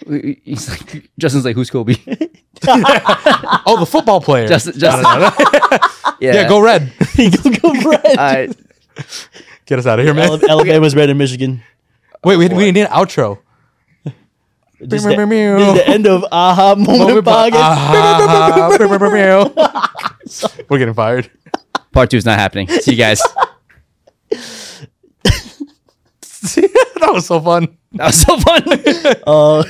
Just- (laughs) (laughs) He's like Justin's like who's Kobe? Oh, the football player. Justin, Justin. yeah. yeah, go red. go go Brett. I, Get us out of here, man. Ala- Alabama's red in Michigan. Wait, we, we need an outro. This is the, this the end of Aha Moment Podcast. We're getting fired. part two is not happening. See you guys. (laughs) that was so fun. That was so fun. (laughs) Uh,